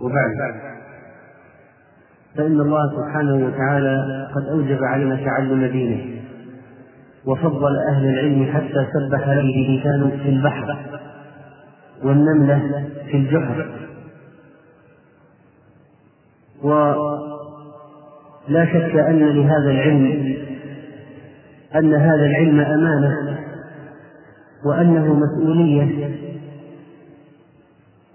وبعد. فإن الله سبحانه وتعالى قد أوجب علينا تعلم دينه وفضل أهل العلم حتى سبح له لسان في البحر والنملة في الجحر ولا شك أن لهذا العلم أن هذا العلم أمانة وأنه مسؤولية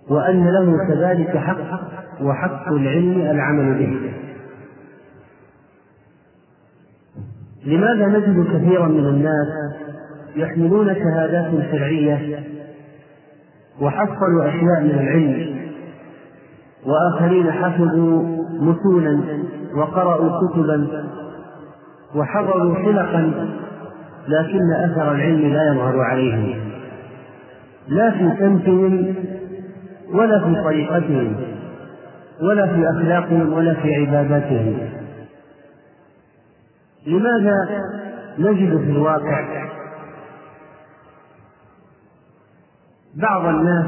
وأن له كذلك حق وحق العلم العمل به. لماذا نجد كثيرا من الناس يحملون شهادات شرعية وحصلوا أشياء من العلم وآخرين حفظوا متونا وقرأوا كتبا وحضروا حلقا لكن أثر العلم لا يظهر عليهم. لا في سمتهم ولا في طريقتهم ولا في أخلاقهم ولا في عباداتهم لماذا نجد في الواقع بعض الناس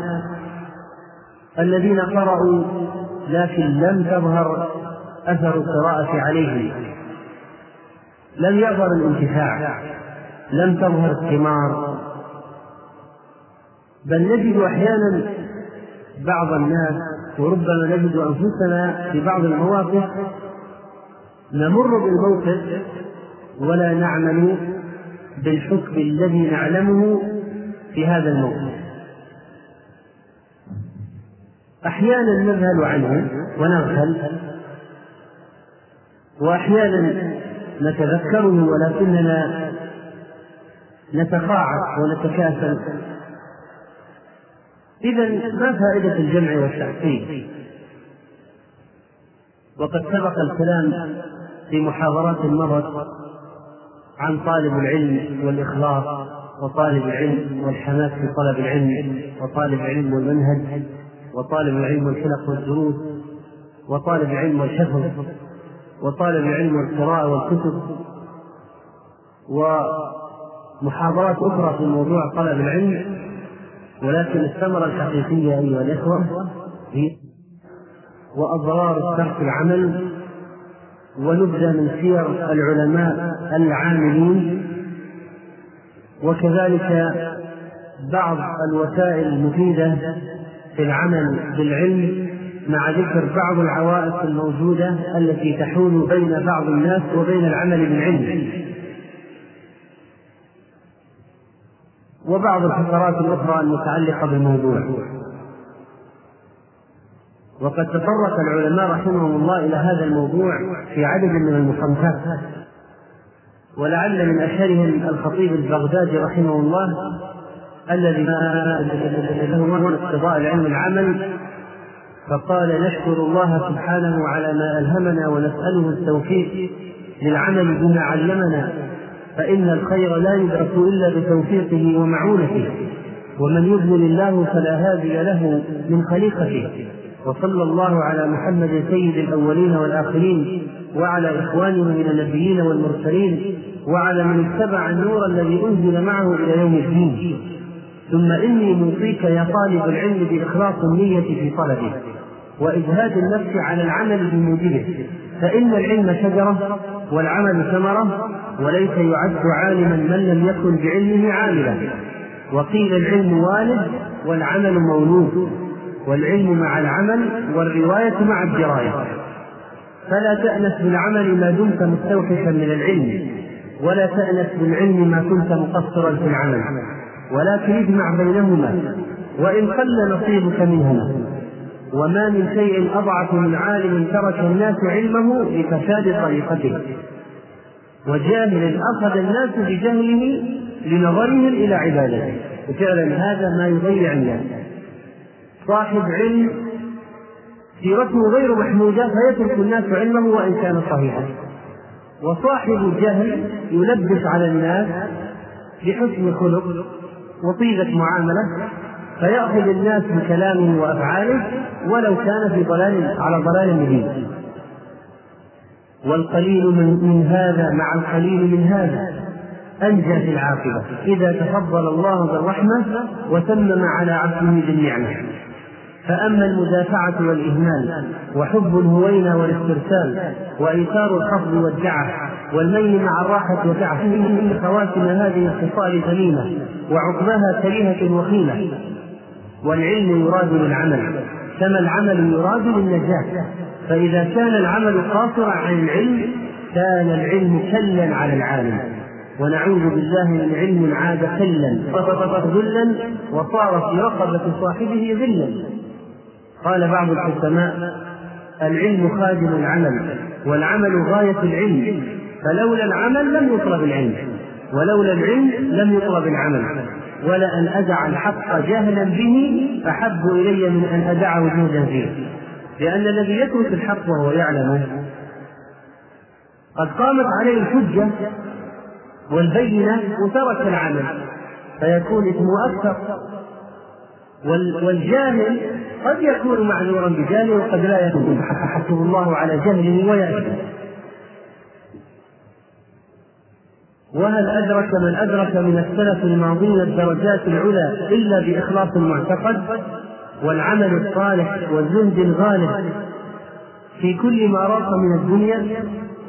الذين قرأوا لكن لم تظهر أثر القراءة عليهم؟ لم يظهر الانتفاع لم تظهر الثمار. بل نجد أحيانا بعض الناس وربما نجد أنفسنا في بعض المواقف نمر بالموقف ولا نعمل بالحكم الذي نعلمه في هذا الموقف. أحيانا نذهل عنه ونغفل وأحيانا نتذكره ولكننا نتقاعس ونتكاسل. إذا ما فائدة الجمع والتحصيل وقد سبق الكلام في محاضرات مضت عن طالب العلم والإخلاص وطالب العلم والحماس في طلب العلم وطالب العلم والمنهج وطالب العلم والحلق والدروس وطالب العلم والحفظ وطالب العلم والقراءة والكتب ومحاضرات أخرى في موضوع طلب العلم ولكن الثمرة الحقيقية أيها الإخوة هي وأضرار الترك العمل ونبذة من سير العلماء العاملين وكذلك بعض الوسائل المفيدة في العمل بالعلم مع ذكر بعض العوائق الموجودة التي تحول بين بعض الناس وبين العمل بالعلم. وبعض الفقرات الأخرى المتعلقة بالموضوع. وقد تطرق العلماء رحمهم الله إلى هذا الموضوع في عدد من المصنفات ولعل من أشهرهم الخطيب البغدادي رحمه الله الذي له اقتضاء العلم العمل فقال نشكر الله سبحانه على ما ألهمنا ونسأله التوفيق للعمل بما علمنا فإن الخير لا يدرك إلا بتوفيقه ومعونته ومن يضلل الله فلا هادي له من خليقته. وصلى الله على محمد سيد الأولين والآخرين وعلى إخوانه من النبيين والمرسلين وعلى من اتبع النور الذي أنزل معه إلى يوم الدين. ثم إني موصيك يا طالب العلم بإخلاص النية في طلبه وإجهاد النفس على العمل بموجبه. فإن العلم شجرة والعمل ثمرة وليس يعد عالما من لم يكن بعلمه عاملا. وقيل العلم والد والعمل مولود والعلم مع العمل والرواية مع الدراية. فلا تأنس بالعمل ما دمت مستوحشا من العلم ولا تأنس بالعلم ما كنت مقصرا في العمل. ولكن اجمع بينهما وإن قل نصيبك منهما. وما من شيء أضعف من عالم ترك الناس علمه لفساد طريقته. وجاهل أخذ الناس بجهله لنظرهم إلى عبادته. وفعلا هذا ما يضيع الناس. صاحب علم سيرته غير محمودة فيترك الناس علمه وإن كان صحيحا. وصاحب جهل يلبس على الناس بحسن خلق وطيبة معاملة. فيأخذ الناس بكلامه وأفعاله ولو كان في ضلال على ضلال مبين. والقليل من, من هذا مع القليل من هذا أنجى في العاقبة. إذا تفضل الله بالرحمة وتمم على عبده بالنعمة فأما المدافعة والإهمال وحب الهوينة والاسترسال وإيثار الخفض والدعة والميل مع الراحة وتعب إن خواتم هذه الخصال ذميمة وعقباها كريهة وخيمة والعلم يراد للعمل كما العمل يراد للنجاة فإذا كان العمل قاصرا عن العلم كان العلم كلا على العالم. ونعوذ بالله من علم عاد كلا ذلا وصار في رقبة صاحبه ذلا. قال بعض الحكماء العلم خادم العمل والعمل غاية العلم. فلولا العمل لم يطلب العلم. ولولا العلم لم يطلب العمل. ولأن أدع الحق جهلا به أحب إلي من أن أدعه جهدا فيه لأن الذي يترك الحق وهو يعلمه قد قامت عليه الحجة والبينة وترك العمل. فيكون اسمه أكثر. والجاهل قد يكون معذورا بجهله وقد لا يكون. حسبه الله على جهله ويأتي. وهل أدرك من أدرك من السلف الماضين الدرجات العلى إلا بإخلاص المعتقد والعمل الصالح والزهد الغالب في كل ما راق من الدنيا؟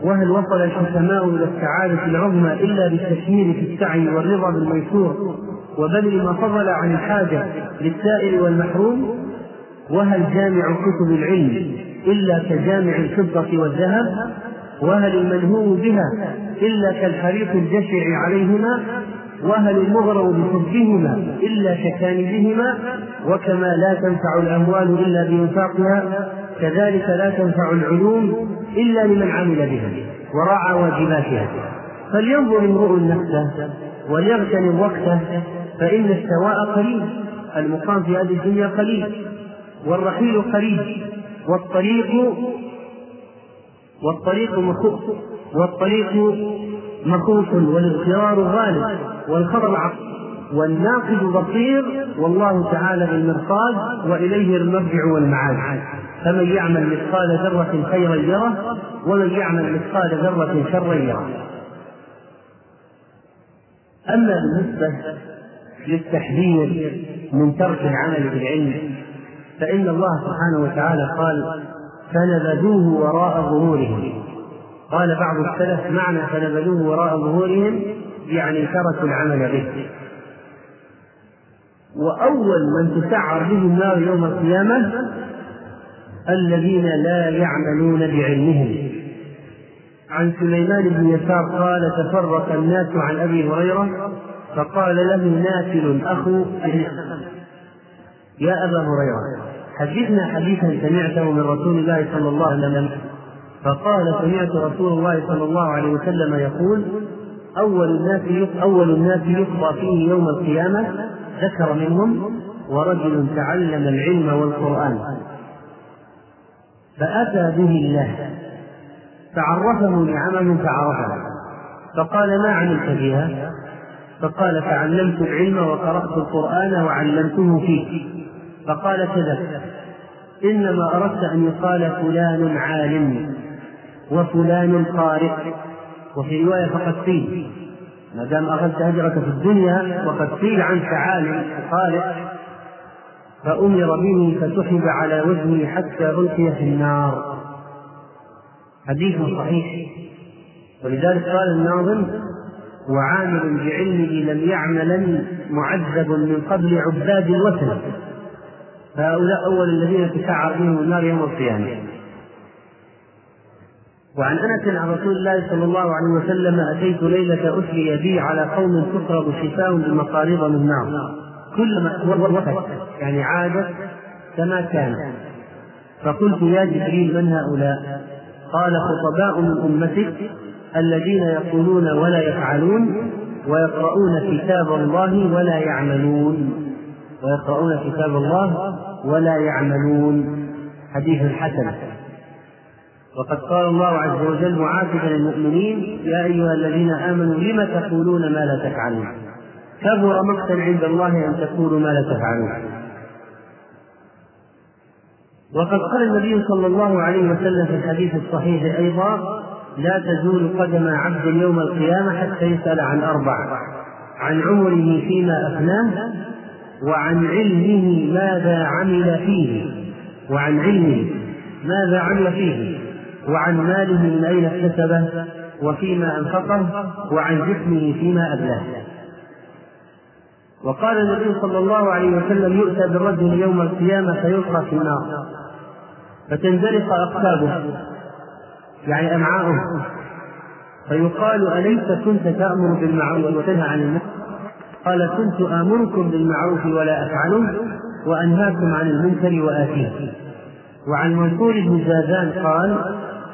وهل وصل الحكماء إلى السعادة العظمى إلا بالتشمير في السعي والرضا بالميسور وبذل ما فضل عن الحاجة للسائل والمحروم؟ وهل جامع كتب العلم إلا كجامع الفضة والذهب؟ وهل المنهوم بها إلا كالحريق الجشع عليهما؟ وهل المغرم بحبهما إلا ككانبهما؟ وكما لا تنفع الأموال إلا بإنفاقها كذلك لا تنفع العلوم إلا لمن عمل بها وراعى واجباتها. فلينظر امرؤ نفسه وليغتنم وقته فإن السواء قليل المقام في هذه الدنيا قليل والرحيل قريب والطريق والطريق مخوف والطريق مخوف والاضطرار غالب والخطر عقل والناقد بصير والله تعالى بالمرصاد وإليه المرجع والمعاد. فمن يعمل مثقال ذرة خيرا يره ومن يعمل مثقال ذرة شرا يره. أما بالنسبة للتحذير من ترك العمل بالعلم فإن الله سبحانه وتعالى قال فنبذوه وراء ظهورهم. قال بعض السلف معنى فنبذوه وراء ظهورهم يعني تركوا العمل به. وأول من تسعر به النار يوم القيامة الذين لا يعملون بعلمهم. عن سليمان بن يسار قال تفرق الناس عن أبي هريرة فقال له نافل أخو يا أبا هريرة حدثنا حديثا سمعته من رسول الله صلى الله عليه وسلم. فقال سمعت رسول الله صلى الله عليه وسلم يقول أول الناس أول الناس يقضى فيه يوم القيامة ذكر منهم ورجل تعلم العلم والقرآن. فأتى به الله. فعرفه نعمه فعرفها فقال ما عملت بها فقال تعلمت العلم وقرأت القرآن وعلمته فيه. فقال كذا إنما أردت أن يقال فلان عالم وفلان قارئ وفي رواية فقد قيل ما دام أخذت أجرك في الدنيا وقد قيل عنك عالم قارئ فأمر به فسحب على وجهه حتى ألقي في النار. حديث صحيح ولذلك قال الناظم وعامل بعلمه لم يعملا معذب من قبل عباد الوثن. فهؤلاء أول الذين تسعر بهم النار يوم القيامة. وعن أنس عن رسول الله صلى الله عليه وسلم أتيت ليلة أسري بي على قوم تفرض شفاء بمقاريض من نار كلما وقت يعني عادت كما كان. فقلت يا جبريل من هؤلاء؟ قال خطباء من أمتك الذين يقولون ولا يفعلون ويقرؤون كتاب الله ولا يعملون. ويقرؤون كتاب الله ولا يعملون. حديث حسن. وقد قال الله عز وجل معاتبا المؤمنين يا أيها الذين آمنوا لم تقولون ما لا تفعلون؟ كبر مقتا عند الله أن تقولوا ما لا تفعلون. وقد قال النبي صلى الله عليه وسلم في الحديث الصحيح أيضا لا تزول قدم عبد يوم القيامة حتى يسأل عن أربع عن عمره فيما أفناه وعن علمه ماذا عمل فيه. وعن علمه ماذا عمل فيه. وعن ماله من أين اكتسبه. وفيما أنفقه. وعن جسمه فيما أبلاه. وقال النبي صلى الله عليه وسلم يؤتى بالرجل يوم القيامة فيلقى في النار. فتنزلق أقتابه يعني أمعاؤه. فيقال أليس كنت تأمر بالمعروف وتنهى عن المنكر؟ قال كنت آمركم بالمعروف ولا أفعله وأنهاكم عن المنكر وآتيه. وعن منصور بن زادان قال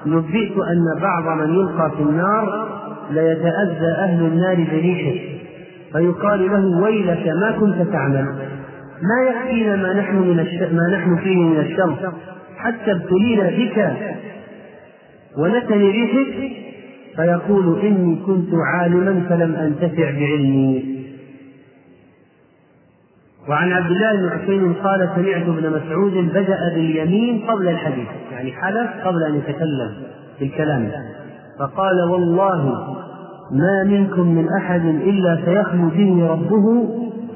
نبئت أن بعض من يلقى في النار ليتأذى أهل النار بريحه فيقال له ويلك ما كنت تعمل. ما يكفينا ما نحن من الش... ما نحن فيه من الشر حتى ابتلينا بك ونتن ريحك. فيقول إني كنت عالما فلم أنتفع بعلمي. وعن عبد الله بن حسين قال سمعت ابن مسعود بدأ باليمين قبل الحديث يعني حلف قبل أن يتكلم بالكلام فقال والله ما منكم من أحد إلا سيخلو به ربه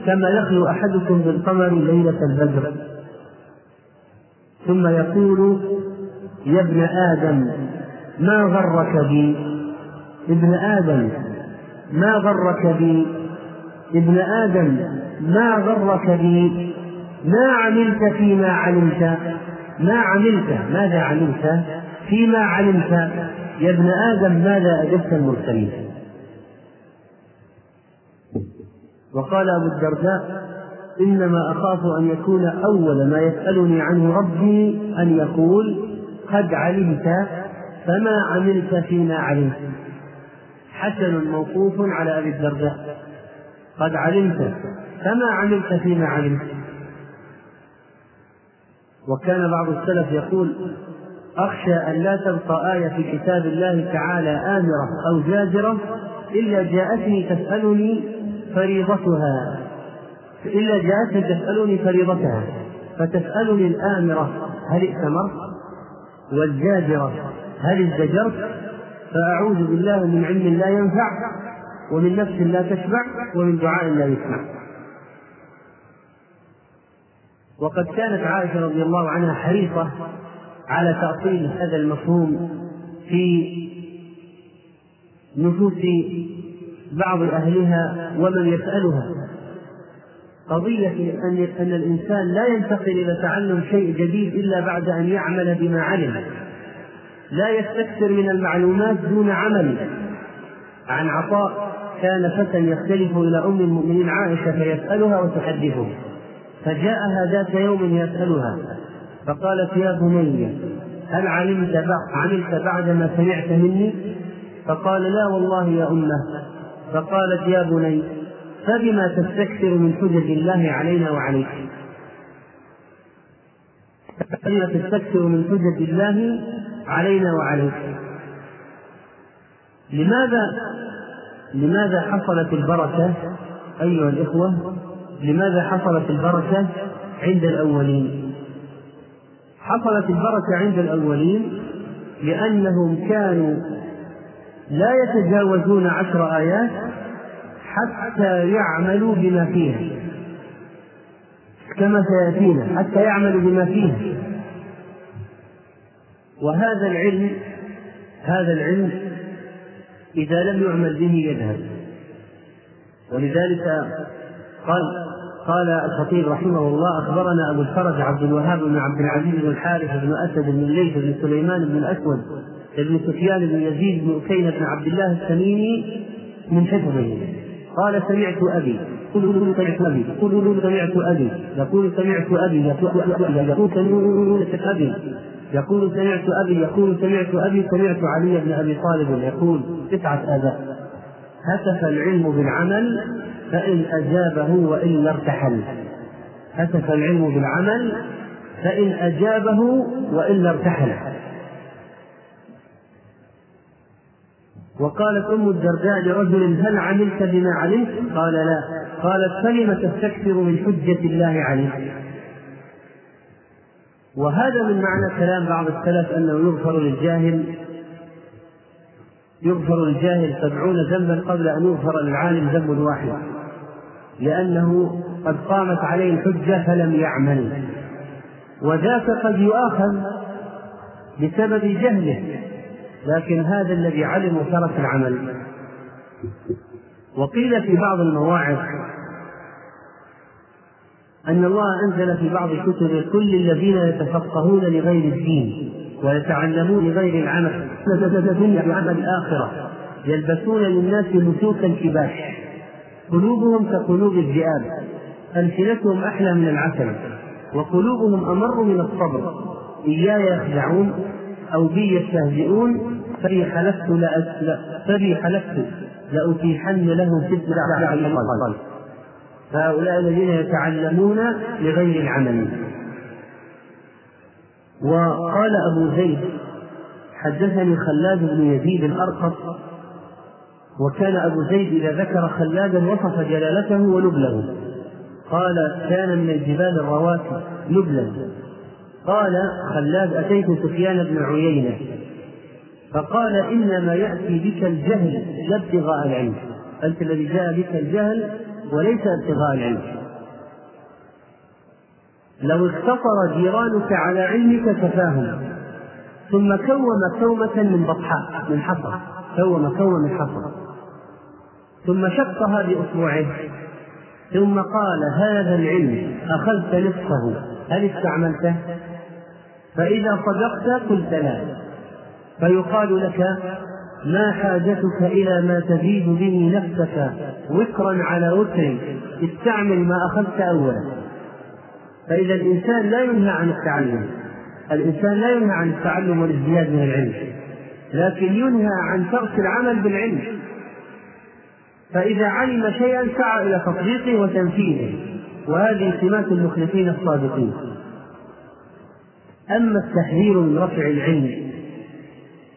كما يخلو أحدكم بالقمر ليلة البدر. ثم يقول يا ابن آدم ما غرك بي؟ ابن آدم ما غرك بي؟ ابن آدم ما غرك بي؟ ما عملت فيما علمت؟ ما عملت؟ ماذا عملت فيما علمت. يا ابن آدم ماذا أجبت المرسلين؟ وقال أبو الدرداء إنما أخاف أن يكون أول ما يسألني عنه ربي أن يقول قد علمت فما عملت فيما علمت. حسن موقوف على أبي الدرداء. قد علمت. فما عملت فيما علمت. وكان بعض السلف يقول أخشى أن لا تبقى آية في كتاب الله تعالى آمرة أو زاجرة إلا جاءتني تسألني فريضتها. إلا جاءتني تسألني فريضتها. فتسألني الآمرة هل ائتمرت؟ والزاجرة هل ازدجرت؟ فأعوذ بالله من علم لا ينفع ومن نفس لا تشبع ومن دعاء لا يسمع. وقد كانت عائشة رضي الله عنها حريصة على تأصيل هذا المفهوم في نفوس بعض أهلها ومن يسألها. قضية أن أن الإنسان لا ينتقل إلى تعلم شيء جديد إلا بعد أن يعمل بما علم. لا يستكثر من المعلومات دون عمل. عن عطاء كان فتى يختلف إلى أم المؤمنين عائشة فيسألها وتحدثه. فجاءها ذات يوم يسألها فقالت يا بني هل علمت عملت بعد ما سمعت مني؟ فقال لا والله يا أمة. فقالت يا بني فبما تستكثر من حجج الله علينا وعليك؟ فبما تستكثر من حجج الله علينا وعليك. لماذا لماذا حصلت البركة أيها الإخوة؟ لماذا حصلت البركة عند الأولين؟ حصلت البركة عند الأولين لأنهم كانوا لا يتجاوزون عشر آيات حتى يعملوا بما فيها. كما سيأتينا حتى يعملوا بما فيها. وهذا العلم هذا العلم إذا لم يعمل به يذهب. ولذلك قال قال الخطيب رحمه الله أخبرنا أبو الفرج عبد الوهاب بن عبد العزيز بن الحارث بن أسد بن الليث بن سليمان بن الأسود بن سفيان بن يزيد بن أكينة بن عبد الله التميمي من حفظه. قال سمعت أبي. قل سمعت أبي. قل سمعت أبي. يقول سمعت أبي. يقول سمعت أبي. يقول سمعت أبي. يقول سمعت أبي. سمعت علي بن أبي طالب يقول تسعة آباء هتف العلم بالعمل فإن أجابه وإلا ارتحل. هتف العلم بالعمل؟ فإن أجابه وإلا ارتحل. وقالت أم الدرداء لرجل هل عملت بما علمت؟ قال لا. قالت فلم تستكثر من حجة الله عليك. وهذا من معنى كلام بعض السلف أنه يغفر للجاهل. يغفر للجاهل سبعون ذنبا قبل أن يغفر للعالم ذنب واحد. لأنه قد قامت عليه الحجة فلم يعمل. وذاك قد يؤاخذ بسبب جهله لكن هذا الذي علم وترك العمل. وقيل في بعض المواعظ أن الله أنزل في بعض كتبه كل الذين يتفقهون لغير الدين ويتعلمون لغير العمل. بعمل الآخرة. يلبسون للناس مسوك الكباش. قلوبهم كقلوب الذئاب. ألسنتهم أحلى من العسل وقلوبهم أمر من الصبر. إياي يخدعون أو بي يستهزئون فبي حلفت فبي حلفت لأتيحن لهم فتنة فهؤلاء الذين يتعلمون لغير العمل. وقال أبو زيد حدثني خلاد بن يزيد الأرقص وكان أبو زيد إذا ذكر خلادا وصف جلالته ونبله قال كان من الجبال الرواسي نبلا قال خلاد أتيت سفيان بن عيينة. فقال إنما يأتي بك الجهل لا ابتغاء العلم. أنت الذي جاء بك الجهل وليس ابتغاء العلم. لو اقتصر جيرانك على علمك كفاهم. ثم كوم كومة من بطحاء من حصى كوم كومة من حصى ثم شقها بأصبعه ثم قال هذا العلم أخذت نصفه. هل استعملته؟ فإذا صدقت قلت لا. فيقال لك ما حاجتك إلى ما تزيد به نفسك وكرا على وكر استعمل ما أخذت أولا. فإذا الإنسان لا ينهى عن التعلم. الإنسان لا ينهى عن التعلم والازدياد من العلم. لكن ينهى عن ترك العمل بالعلم. فإذا علم شيئا سعى إلى تطبيقه وتنفيذه. وهذه سمات المخلصين الصادقين. أما التحذير من رفع العلم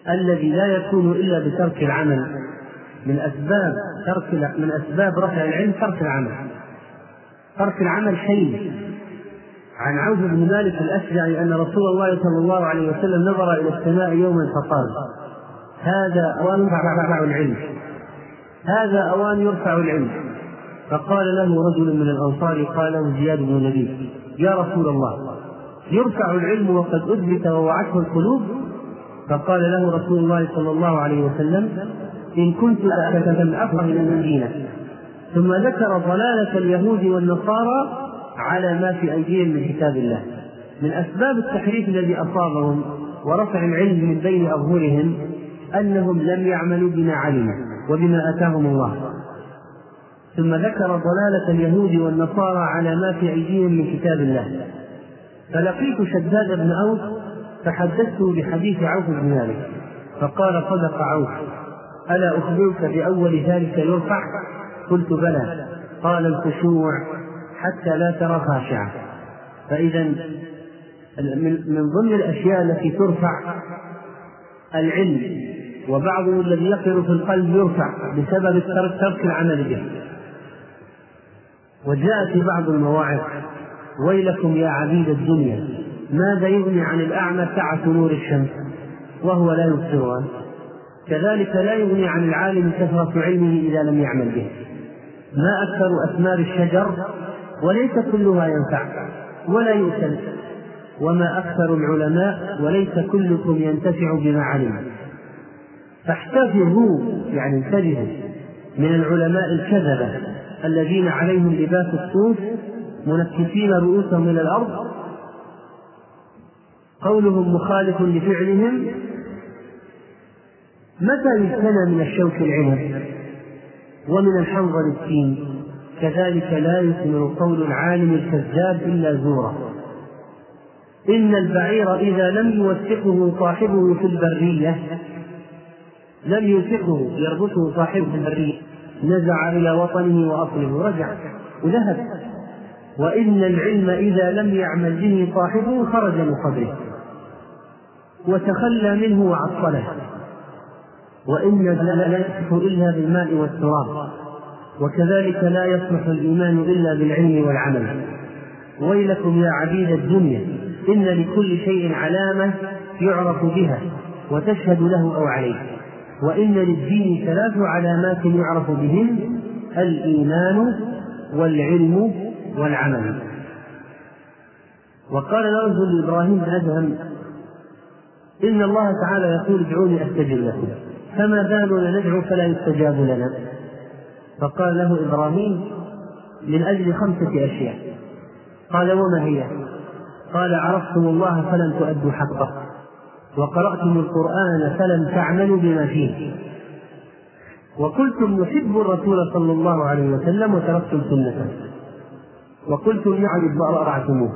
الذي لا يكون إلا بترك العمل من أسباب ترك من أسباب رفع العلم ترك العمل. ترك العمل حين عن عوف بن مالك الأشجعي أن رسول الله صلى الله عليه وسلم نظر إلى السماء يوما فقال هذا أوان يرفع العلم. هذا أوان يرفع العلم. فقال له رجل من الأنصار قال له زياد بن نبي يا رسول الله يرفع العلم وقد أثبت ووعته القلوب؟ فقال له رسول الله صلى الله عليه وسلم إن كنت أفرغ من المدينة ثم ذكر ضلالة اليهود والنصارى على ما في أيديهم من كتاب الله. من أسباب التحريف الذي أصابهم ورفع العلم من بين أظهرهم أنهم لم يعملوا بما علموا. وبما أتاهم الله. ثم ذكر ضلالة اليهود والنصارى على ما في أيديهم من كتاب الله. فلقيت شداد بن أوس فحدثته بحديث عوف بن مالك فقال صدق عوف ألا أخبرك بأول ذلك يرفع؟ قلت بلى. قال الخشوع حتى لا ترى خاشعة. فإذا من ضمن الأشياء التي ترفع العلم وبعضه الذي يقر في القلب يرفع بسبب ترك ترك العمل به وجاء في بعض المواعظ ويلكم يا عبيد الدنيا ماذا يغني عن الأعمى سعة نور الشمس؟ وهو لا يبصرها كذلك لا يغني عن العالم كثرة علمه إذا لم يعمل به. ما أكثر أثمار الشجر وليس كلها ينفع ولا يؤكل وما أكثر العلماء وليس كلكم ينتفع بما علم. فاحتفظوا يعني انتبهوا من العلماء الكذبة الذين عليهم لباس الصوف منكسين رؤوسهم إلى الأرض. قولهم مخالف لفعلهم. متى يجتنى من الشوك العنب ومن الحنظل التين كذلك لا يثمر قول العالم الكذاب إلا زورا إن البعير إذا لم يوثقه صاحبه في البرية لم يوثقه يربطه صاحبه في البرية نزع إلى وطنه وأصله. ورجع وذهب. وإن العلم إذا لم يعمل به صاحبه خرج من قبره. وتخلى منه وعطله. وإن لا يصلح إلا بالماء والتراب. وكذلك لا يصلح الإيمان إلا بالعلم والعمل. ويلكم يا عبيد الدنيا إن لكل شيء علامة يعرف بها وتشهد له أو عليه. وإن للدين ثلاث علامات يعرف بهن الإيمان والعلم والعمل. وقال رجل لابراهيم بن أدهم إن الله تعالى يقول ادعوني أستجب لكم فما بالنا ندعو فلا يستجاب لنا. فقال له إبراهيم من أجل خمسة أشياء. قال وما هي؟ قال عرفتم الله فلم تؤدوا حقه. وقرأتم القرآن فلم تعملوا بما فيه. وقلتم نحب الرسول صلى الله عليه وسلم وتركتم سنته. وقلتم يعرض وأطعتموه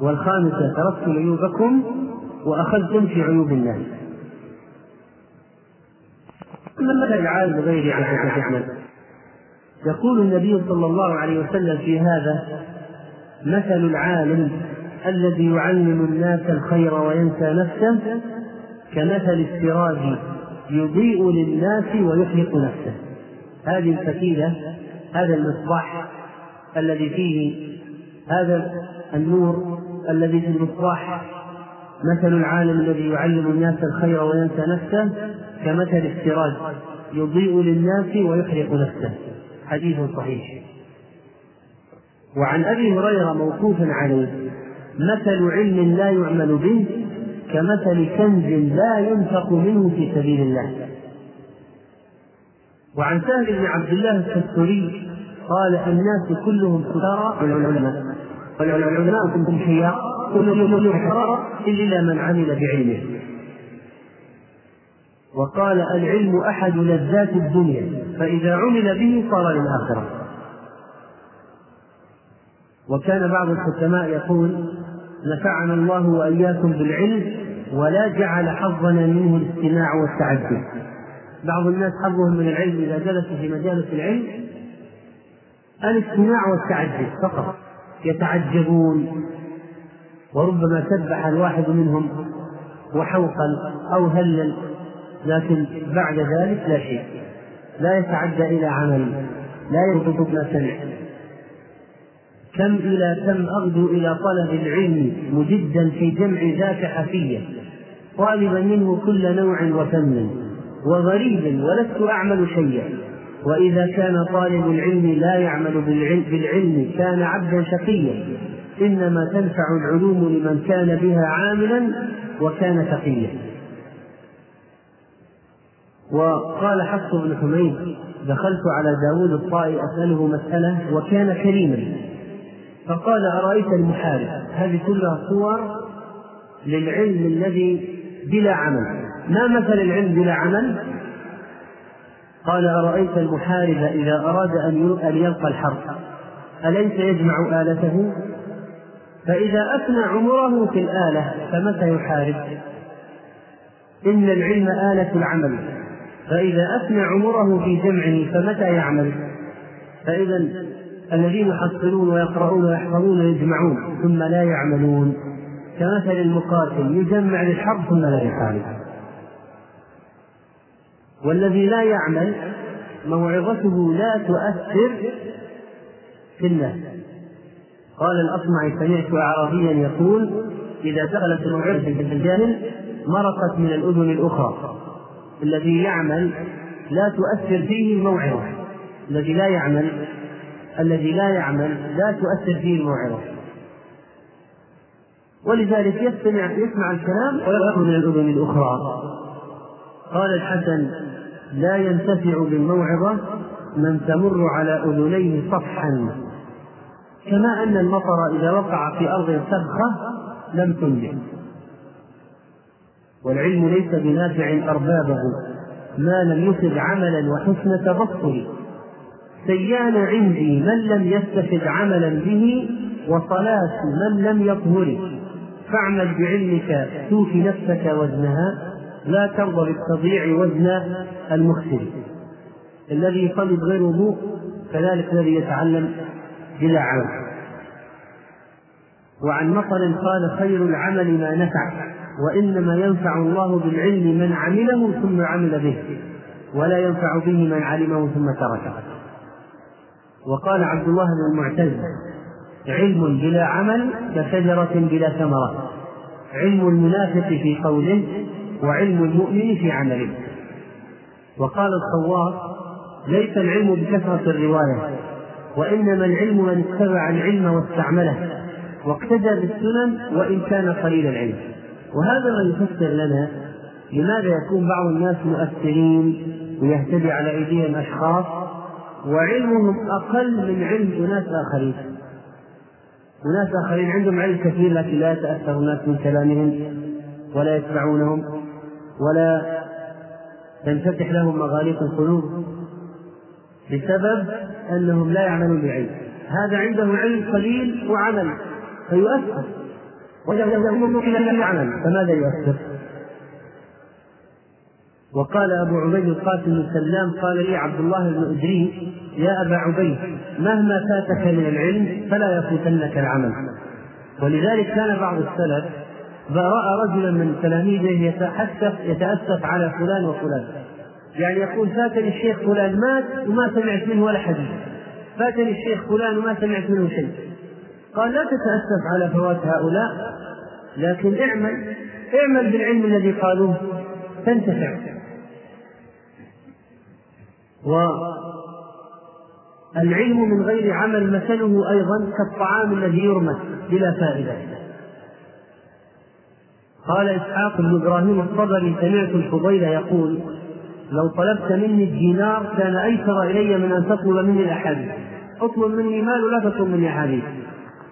والخامسة تركتم عيوبكم وأخذتم في عيوب الناس. مثل العالم غير عن يقول النبي صلى الله عليه وسلم في هذا مثل العالم الذي يعلم الناس الخير وينسى نفسه كمثل السراج يضيء للناس ويحرق نفسه. هذه الفتيلة هذا المصباح الذي فيه هذا النور الذي في المصباح مثل العالم الذي يعلم الناس الخير وينسى نفسه كمثل السراج يضيء للناس ويحرق نفسه. حديث صحيح. وعن أبي هريرة موقوفا عليه. مثل علم لا يعمل به كمثل كنز لا ينفق منه في سبيل الله. وعن سهل بن عبد الله الكستوري قال الناس كلهم سكارى والعلماء. والعلماء كلهم خيار كلهم حرار إلا من عمل بعلمه. وقال العلم أحد لذات الدنيا فإذا عمل به صار للآخرة. وكان بعض الحكماء يقول نفعنا الله وإياكم بالعلم ولا جعل حظنا منه الاستماع والتعجب. بعض الناس حظهم من العلم إذا جلسوا في مجالس العلم الاستماع والتعجب فقط. يتعجبون. وربما سبح الواحد منهم وحوقل أو هلل لكن بعد ذلك لا شيء. لا يتعدى إلى عمل لا يربط ما سمع. كم إلى كم أغدو إلى طلب العلم مجدا في جمع ذاك حفية طالبا منه كل نوع وفن وغريب ولست أعمل شيئا. وإذا كان طالب العلم لا يعمل بالعلم, كان عبدا شقيا. إنما تنفع العلوم لمن كان بها عاملا وكان تقيا وقال حفص بن حميد دخلت على داود الطائي أسأله مسألة وكان كريما. فقال أرأيت المحارب؟ هذه كلها صور للعلم الذي بلا عمل. ما مثل العلم بلا عمل؟ قال أرأيت المحارب إذا أراد أن يلقى الحرب. أليس يجمع آلته؟ فإذا أفنى عمره في الآلة فمتى يحارب؟ إن العلم آلة العمل. فإذا أفنى عمره في جمعه فمتى يعمل؟ فإذا الذين يحصلون ويقرؤون ويحفظون ويجمعون ثم لا يعملون. كمثل المقاتل يجمع للحرب ثم لا يحارب والذي لا يعمل موعظته لا تؤثر في الناس. قال الأصمعي سمعت أعرابيا يقول إذا دخلت الموعظة في الجاهل مرقت من الأذن الأخرى. الذي يعمل لا تؤثر فيه الموعظة. الذي لا يعمل الذي لا يعمل لا تؤثر فيه الموعظة. ولذلك يستمع يسمع الكلام ويخرج من الأذن الأخرى. قال الحسن لا ينتفع بالموعظة من تمر على أذنيه صفحا. كما أن المطر إذا وقع في أرض سبخة لم تنجح. والعلم ليس بنافع أربابه ما لم يفد عملا وحسن تبصر سيان عندي من لم يستفد عملا به وصلاة من لم يطهر فاعمل بعلمك توفي نفسك وزنها لا ترضى بالتضييع وزن المخسر. الذي يصلي بغير وضوء كذلك الذي يتعلم بلا عمل. وعن مطر قال خير العمل ما نفع وإنما ينفع الله بالعلم من عمله ثم عمل به ولا ينفع به من علمه ثم تركه. وقال عبد الله بن المعتز علم بلا عمل كشجرة بلا ثمرة علم المنافق في قوله وعلم المؤمن في عمله وقال الصواب ليس العلم بكثرة الرواية وإنما العلم من اتبع العلم واستعمله واقتدى بالسنن وإن كان قليل العلم. وهذا ما يفسر لنا لماذا يكون بعض الناس مؤثرين ويهتدي على أيديهم أشخاص وعلمهم أقل من علم أناس آخرين. أناس آخرين عندهم علم كثير لكن لا يتأثر الناس من كلامهم ولا يتبعونهم ولا تنفتح لهم مغاليق القلوب بسبب أنهم لا يعملون بعلم. هذا عنده علم قليل وعمل فيؤثر. وجهه إلى العمل فماذا يؤثر؟ وقال أبو عبيد القاسم بن سلام قال لي عبد الله بن إدريس يا أبا عبيد مهما فاتك من العلم فلا يفوتنك العمل. ولذلك كان بعض السلف رأى رجلا من تلاميذه يتحسف يتأسف على فلان وفلان. يعني يقول فاتني الشيخ فلان مات وما سمعت منه ولا حديث. فاتني الشيخ فلان وما سمعت منه شيء. قال لا تتأسف على فوات هؤلاء لكن اعمل اعمل بالعلم الذي قالوه تنتفع. والعلم من غير عمل مثله أيضا كالطعام الذي يرمى بلا فائدة. قال إسحاق بن إبراهيم الصبري سمعت الفضيل يقول لو طلبت مني الدينار كان أيسر إلي من أن تطلب مني الأحاديث. اطلب مني مال ولا تطلب مني أحاديث.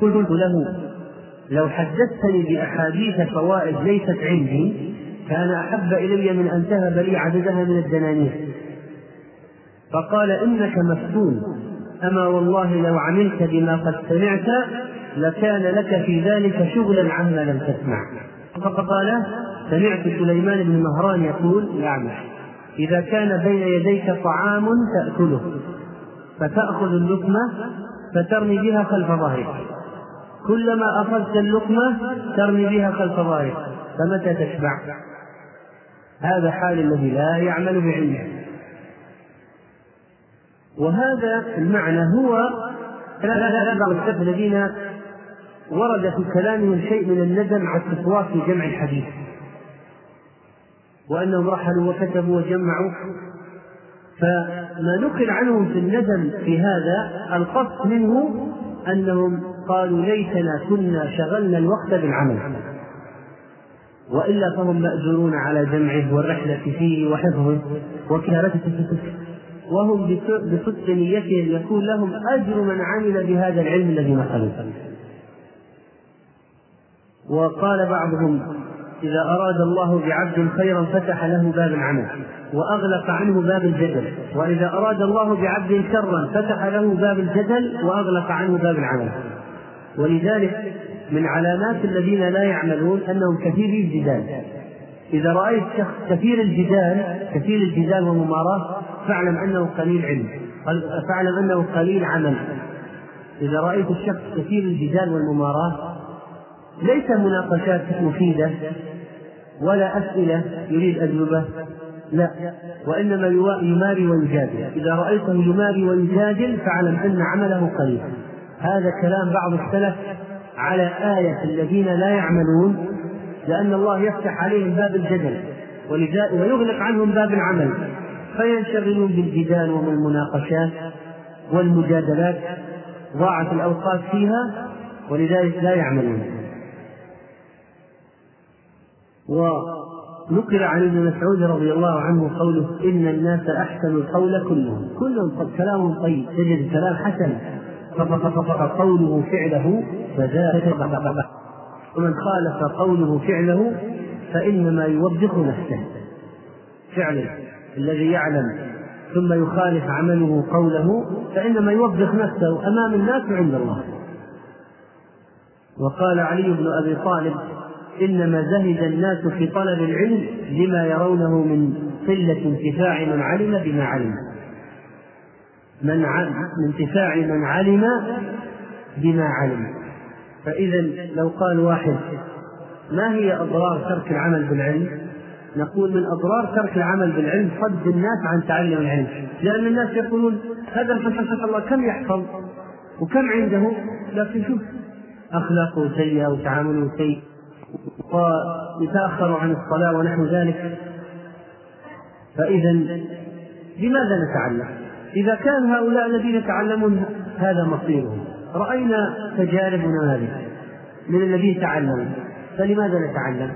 قلت له لو حدثتني بأحاديث فوائد ليست عندي كان أحب إلي من أن تهب لي عددها من الدنانير. فقال إنك مفتون. أما والله لو عملت بما قد سمعت لكان لك في ذلك شغلا عما لم تسمع. فقال سمعت سليمان بن مهران يقول يعمل إذا كان بين يديك طعام تأكله. فتأخذ اللقمة فترمي بها خلف ظهرك. كلما أخذت اللقمة ترمي بها خلف ظهرك. فمتى تشبع؟ هذا حال الذي لا يعمل بعلمه. وهذا المعنى هو السلف الذين ورد في كلامهم شيء من الندم على التسواق في جمع الحديث وأنهم رحلوا وكتبوا وجمعوا. فما نقل عنهم في الندم في هذا القصد منه أنهم قالوا ليتنا كنا شغلنا الوقت بالعمل وإلا فهم مأجورون على جمعه والرحلة فيه وحفظه وكتابته وهم بصدق نيتهم يكون لهم أجر من عمل بهذا العلم الذي نقلوه وقال بعضهم إذا أراد الله بعبد خيرا فتح له باب العمل وأغلق عنه باب الجدل. وإذا أراد الله بعبد شرا فتح له باب الجدل وأغلق عنه باب العمل. ولذلك من علامات الذين لا يعملون أنهم كثيري الجدال. إذا رأيت شخص كثير الجدال كثير الجدال والمماراة فاعلم أنه قليل علم فاعلم أنه قليل عمل. إذا رأيت الشخص كثير الجدال والمماراة ليس مناقشات مفيدة ولا أسئلة يريد أجوبة لا وإنما يماري ويجادل. إذا رأيته يماري ويجادل فاعلم أن عمله قليل. هذا كلام بعض السلف على آية الذين لا يعملون لأن الله يفتح عليهم باب الجدل ويغلق عنهم باب العمل. فينشغلون بالجدال والمناقشات والمجادلات ضاعت الأوقات فيها ولذلك لا يعملون. ونقل عن ابن مسعود رضي الله عنه قوله إن الناس أحسن القول كلهم. كلهم كلام طيب تجد كلام حسن. قوله فعله فذاك ومن خالف قوله فعله فإنما يوبخ نفسه. فعلا الذي يعلم ثم يخالف عمله قوله فإنما يوبخ نفسه أمام الناس وعند الله. وقال علي بن أبي طالب إنما زهد الناس في طلب العلم لما يرونه من قلة انتفاع من علم بما علم. من انتفاع من علم بما علم. فإذا لو قال واحد ما هي أضرار ترك العمل بالعلم؟ نقول من أضرار ترك العمل بالعلم صد الناس عن تعلم العلم، لأن الناس يقولون هذا الفتى الله كم يحفظ وكم عنده لكن شوف أخلاقه سيئة وتعامله سيء ويتأخر عن الصلاة ونحو ذلك فإذا لماذا نتعلم؟ إذا كان هؤلاء الذين يتعلمون هذا مصيرهم رأينا تجارب ونماذج من الذي تعلم. فلماذا نتعلم؟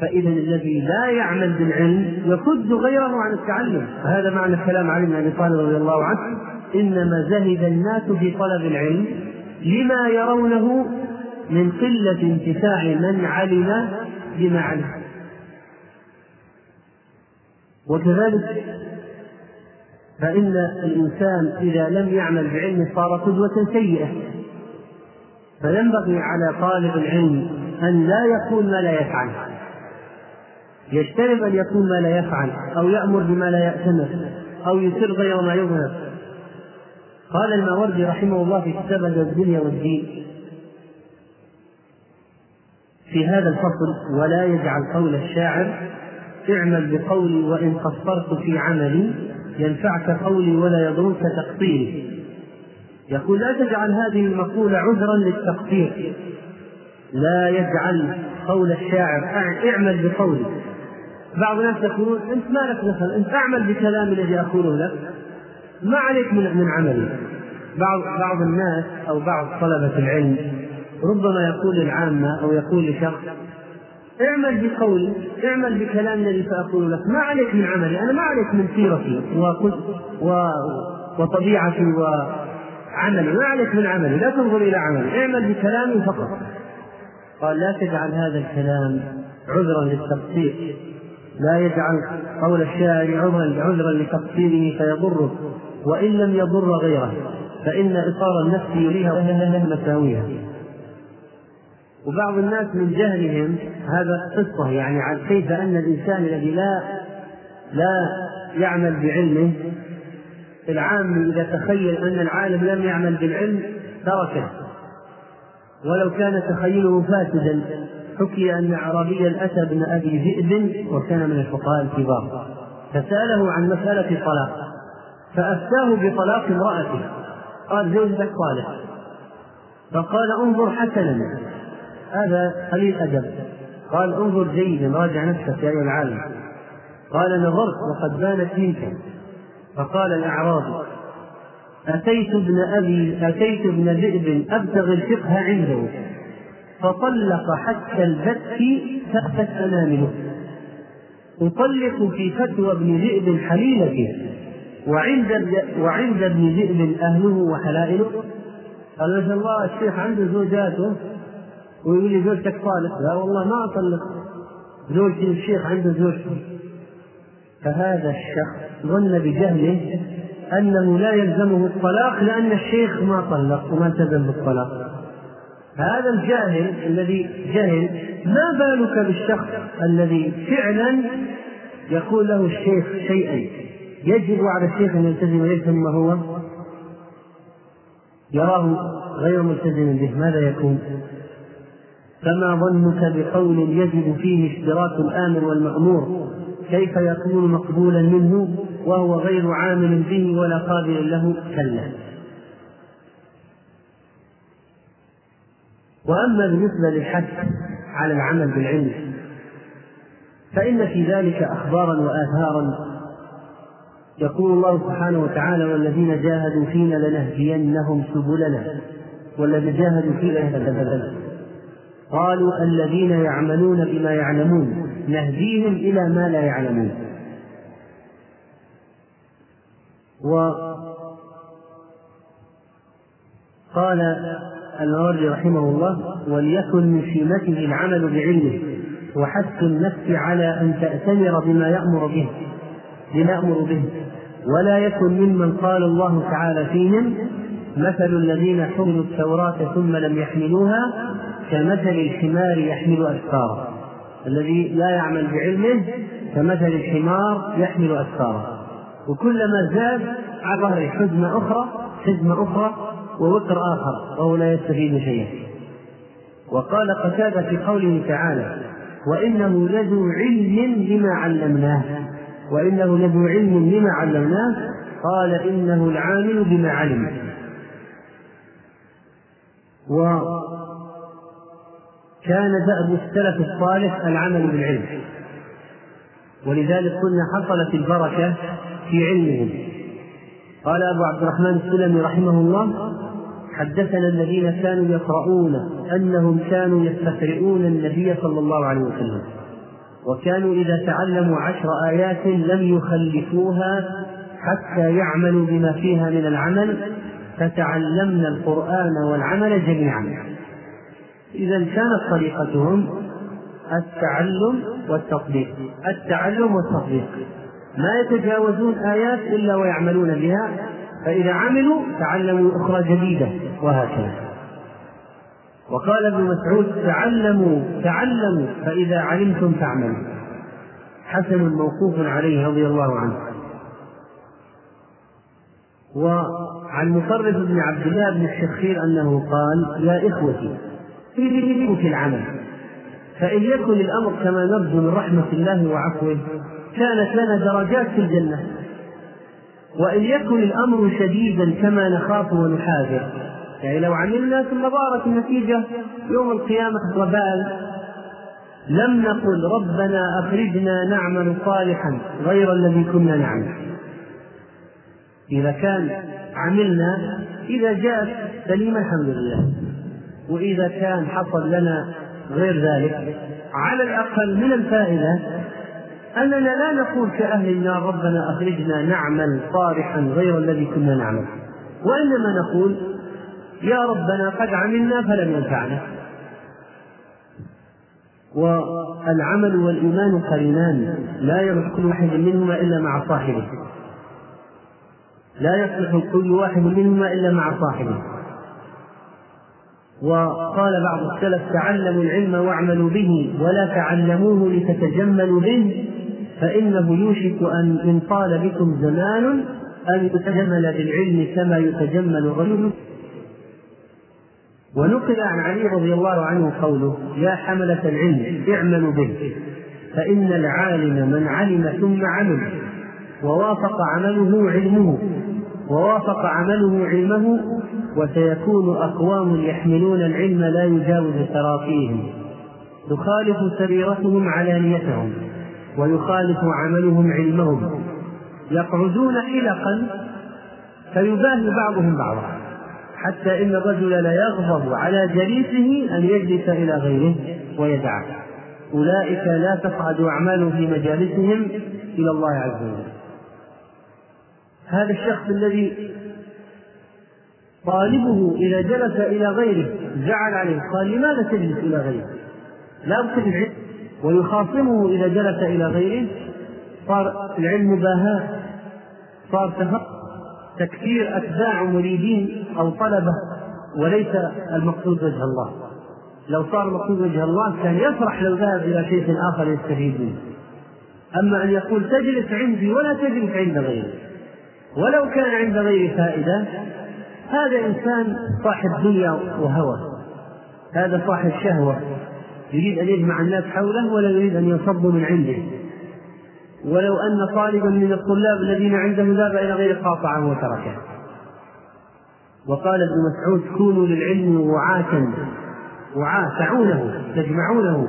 فإذا الذي لا يعمل بالعلم يصد غيره عن التعلم. هذا معنى كلام علي بن أبي طالب رضي الله عنه إنما زهد الناس في طلب العلم لما يرونه من قلة انتفاع من علم بما علم وكذلك فإن الإنسان إذا لم يعمل بعلمه صار قدوة سيئة. فينبغي على طالب العلم أن لا يكون ما لا يفعل. يجتنب أن يكون ما لا يفعل أو يأمر بما لا يأتمر أو يسر غير ما يظهر. قال الماوردي رحمه الله في كتاب الدنيا والدين في هذا الفصل ولا يجعل قول الشاعر اعمل بقولي وإن قصرت في عملي ينفعك قولي ولا يضرك تقصيري. يقول لا تجعل هذه المقولة عذرا للتقصير. لا يجعل قول الشاعر اعمل بقولي. بعض الناس يقولون أنت ما لك دخل أنت أعمل بكلامي الذي أقوله لك. ما عليك من من عملي. بعض بعض الناس أو بعض طلبة العلم ربما يقول للعامه أو يقول لشخص اعمل بقولي اعمل بكلام الذي سأقول لك. ما عليك من عملي أنا ما عليك من سيرتي و... وطبيعتي وعملي. ما عليك من عملي لا تنظر إلى عملي. اعمل بكلامي فقط. قال لا تجعل هذا الكلام عذرا للتقصير. لا يجعل قول الشاعر عذرا لتقصيره فيضره وإن لم يضر غيره فإن إطار النفس يريها مساويها وبعض الناس من جهلهم هذا قصة يعني عن كيف أن الإنسان الذي لا لا يعمل بعلمه العام إذا تخيل أن العالم لم يعمل بالعلم تركه. ولو كان تخيله فاسدا حكي أن أعرابيا أتى ابن أبي ذئب وكان من الفقهاء الكبار. فسأله عن مسألة طلاق فأفتاه بطلاق امرأته. قال زوجتك صالح. فقال انظر حسنا. هذا قليل أدب. قال انظر جيدا راجع نفسك يا أيها العالم. قال نظرت وقد بانت منك فقال الأعرابي أتيت ابن أبي أتيت ابن ذئب أبتغي الفقه عنده. فطلق حتى البت فأتت أنامله أطلق في فتوى ابن ذئب حليلتي وعند وعند ابن ذئب أهله وحلائله. قال ما شاء الله الشيخ عنده زوجاته. ويقول لي زوجتك صالح؟ لا والله ما أطلق زوجتي الشيخ عنده زوجته. فهذا الشخص ظن بجهله أنه لا يلزمه الطلاق لأن الشيخ ما طلق وما التزم بالطلاق. هذا الجاهل الذي جهل ما بالك بالشخص الذي فعلا يقول له الشيخ شيئا؟ يجب على الشيخ أن يلتزم ليس ما هو يراه غير ملتزم به. ماذا يكون؟ فما ظنك بقول يجب فيه اشتراك الآمر والمأمور؟ كيف يكون مقبولا منه وهو غير عامل به ولا قابل له؟ كلا. وأما بالنسبة للحث على العمل بالعلم فإن في ذلك أخبارا وآثارا يقول الله سبحانه وتعالى والذين جاهدوا فينا لنهدينهم سبلنا والذين جاهدوا فينا قالوا الذين يعملون بما يعلمون نهديهم إلى ما لا يعلمون. وقال الماوردي رحمه الله وليكن من شيمته العمل بعلمه وحث النفس على أن تأتمر بما يأمر به بما يأمر به. ولا يكن ممن قال الله تعالى فيهم مثل الذين حملوا التوراة ثم لم يحملوها كمثل الحمار يحمل أسفارا الذي لا يعمل بعلمه كمثل الحمار يحمل أسفارا وكلما زاد على ظهره حزمة أخرى حزمة أخرى ووتر آخر وهو لا يستفيد شيئا. وقال قتادة في قوله تعالى وإنه لذو علم لما علمناه. وإنه لذو علم لما علمناه. قال إنه العامل بما علم. كان دأب السلف الصالح العمل بالعلم. ولذلك قلنا حصلت البركة في علمهم قال أبو عبد الرحمن السلمي رحمه الله حدثنا الذين كانوا يقرؤون أنهم كانوا يستقرئون النبي صلى الله عليه وسلم وكانوا إذا تعلموا عشر آيات لم يخلفوها حتى يعملوا بما فيها من العمل فتعلمنا القرآن والعمل جميعا. إذا كانت طريقتهم التعلم والتطبيق. التعلم والتطبيق. ما يتجاوزون آيات إلا ويعملون بها فإذا عملوا تعلموا أخرى جديدة وهكذا. وقال ابن مسعود تعلموا تعلموا فإذا علمتم فاعملوا حسن موقوف عليه رضي الله عنه. وعن مصرف بن عبد الله بن الشخير أنه قال يا إخوتي في العمل. فإن يكن الأمر كما نرجو من رحمة الله وعفوه كانت لنا درجات في الجنة. وإن يكن الأمر شديدا كما نخاف ونحاذر. يعني لو عملنا ثم ظهرت النتيجة يوم القيامة وبال لم نقل ربنا أخرجنا نعمل صالحا غير الذي كنا نعمل. إذا كان عملنا إذا جاءت سليمة الحمد لله. وإذا كان حصل لنا غير ذلك على الأقل من الفائدة أننا لا نقول كأهل النار ربنا أخرجنا نعمل صالحا غير الذي كنا نعمل. وإنما نقول يا ربنا قد عملنا فلم ينفعنا. والعمل والإيمان قرينان لا يصلح كل واحد منهما إلا مع صاحبه. لا يصلح كل واحد منهما إلا مع صاحبه. وقال بعض السلف تعلموا العلم واعملوا به ولا تعلموه لتتجملوا به فإنه يوشك أن إن طال بكم زمان أن يتجمل بالعلم كما يتجمل الرجل ونقل عن علي رضي الله عنه قوله يا حملة العلم اعملوا به فإن العالم من علم ثم عمل ووافق عمله علمه ووافق عمله علمه وسيكون أقوام يحملون العلم لا يجاوز تراقيهم تخالف سريرتهم علانيتهم ويخالف عملهم علمهم. يقعدون حلقا فيباهي بعضهم بعضا حتى إن الرجل لا يغضب على جليسه أن يجلس إلى غيره ويدعه. أولئك لا تصعد أعمالهم في مجالسهم إلى الله عز وجل. هذا الشخص الذي طالبه إذا جلس إلى غيره زعل عليه. قال لماذا تجلس إلى غيره؟ لا بد العلم. ويخاصمه إذا جلس إلى غيره؟ صار العلم مباهاة صار تكثير أتباع مريدين أو طلبة وليس المقصود وجه الله. لو صار المقصود وجه الله كان يفرح لو ذهب إلى شيء آخر يستفيد منه. أما أن يقول تجلس عندي ولا تجلس عند غيري. ولو كان عند غيري فائدة هذا إنسان صاحب دنيا وهوى. هذا صاحب شهوة. يريد أن يجمع الناس حوله ولا يريد أن ينصبوا من عنده. ولو أن طالبا من الطلاب الذين عنده ذهب إلى غير قاطعه وتركه. وقال ابن مسعود كونوا للعلم وعاة وعاة تعونه تجمعونه.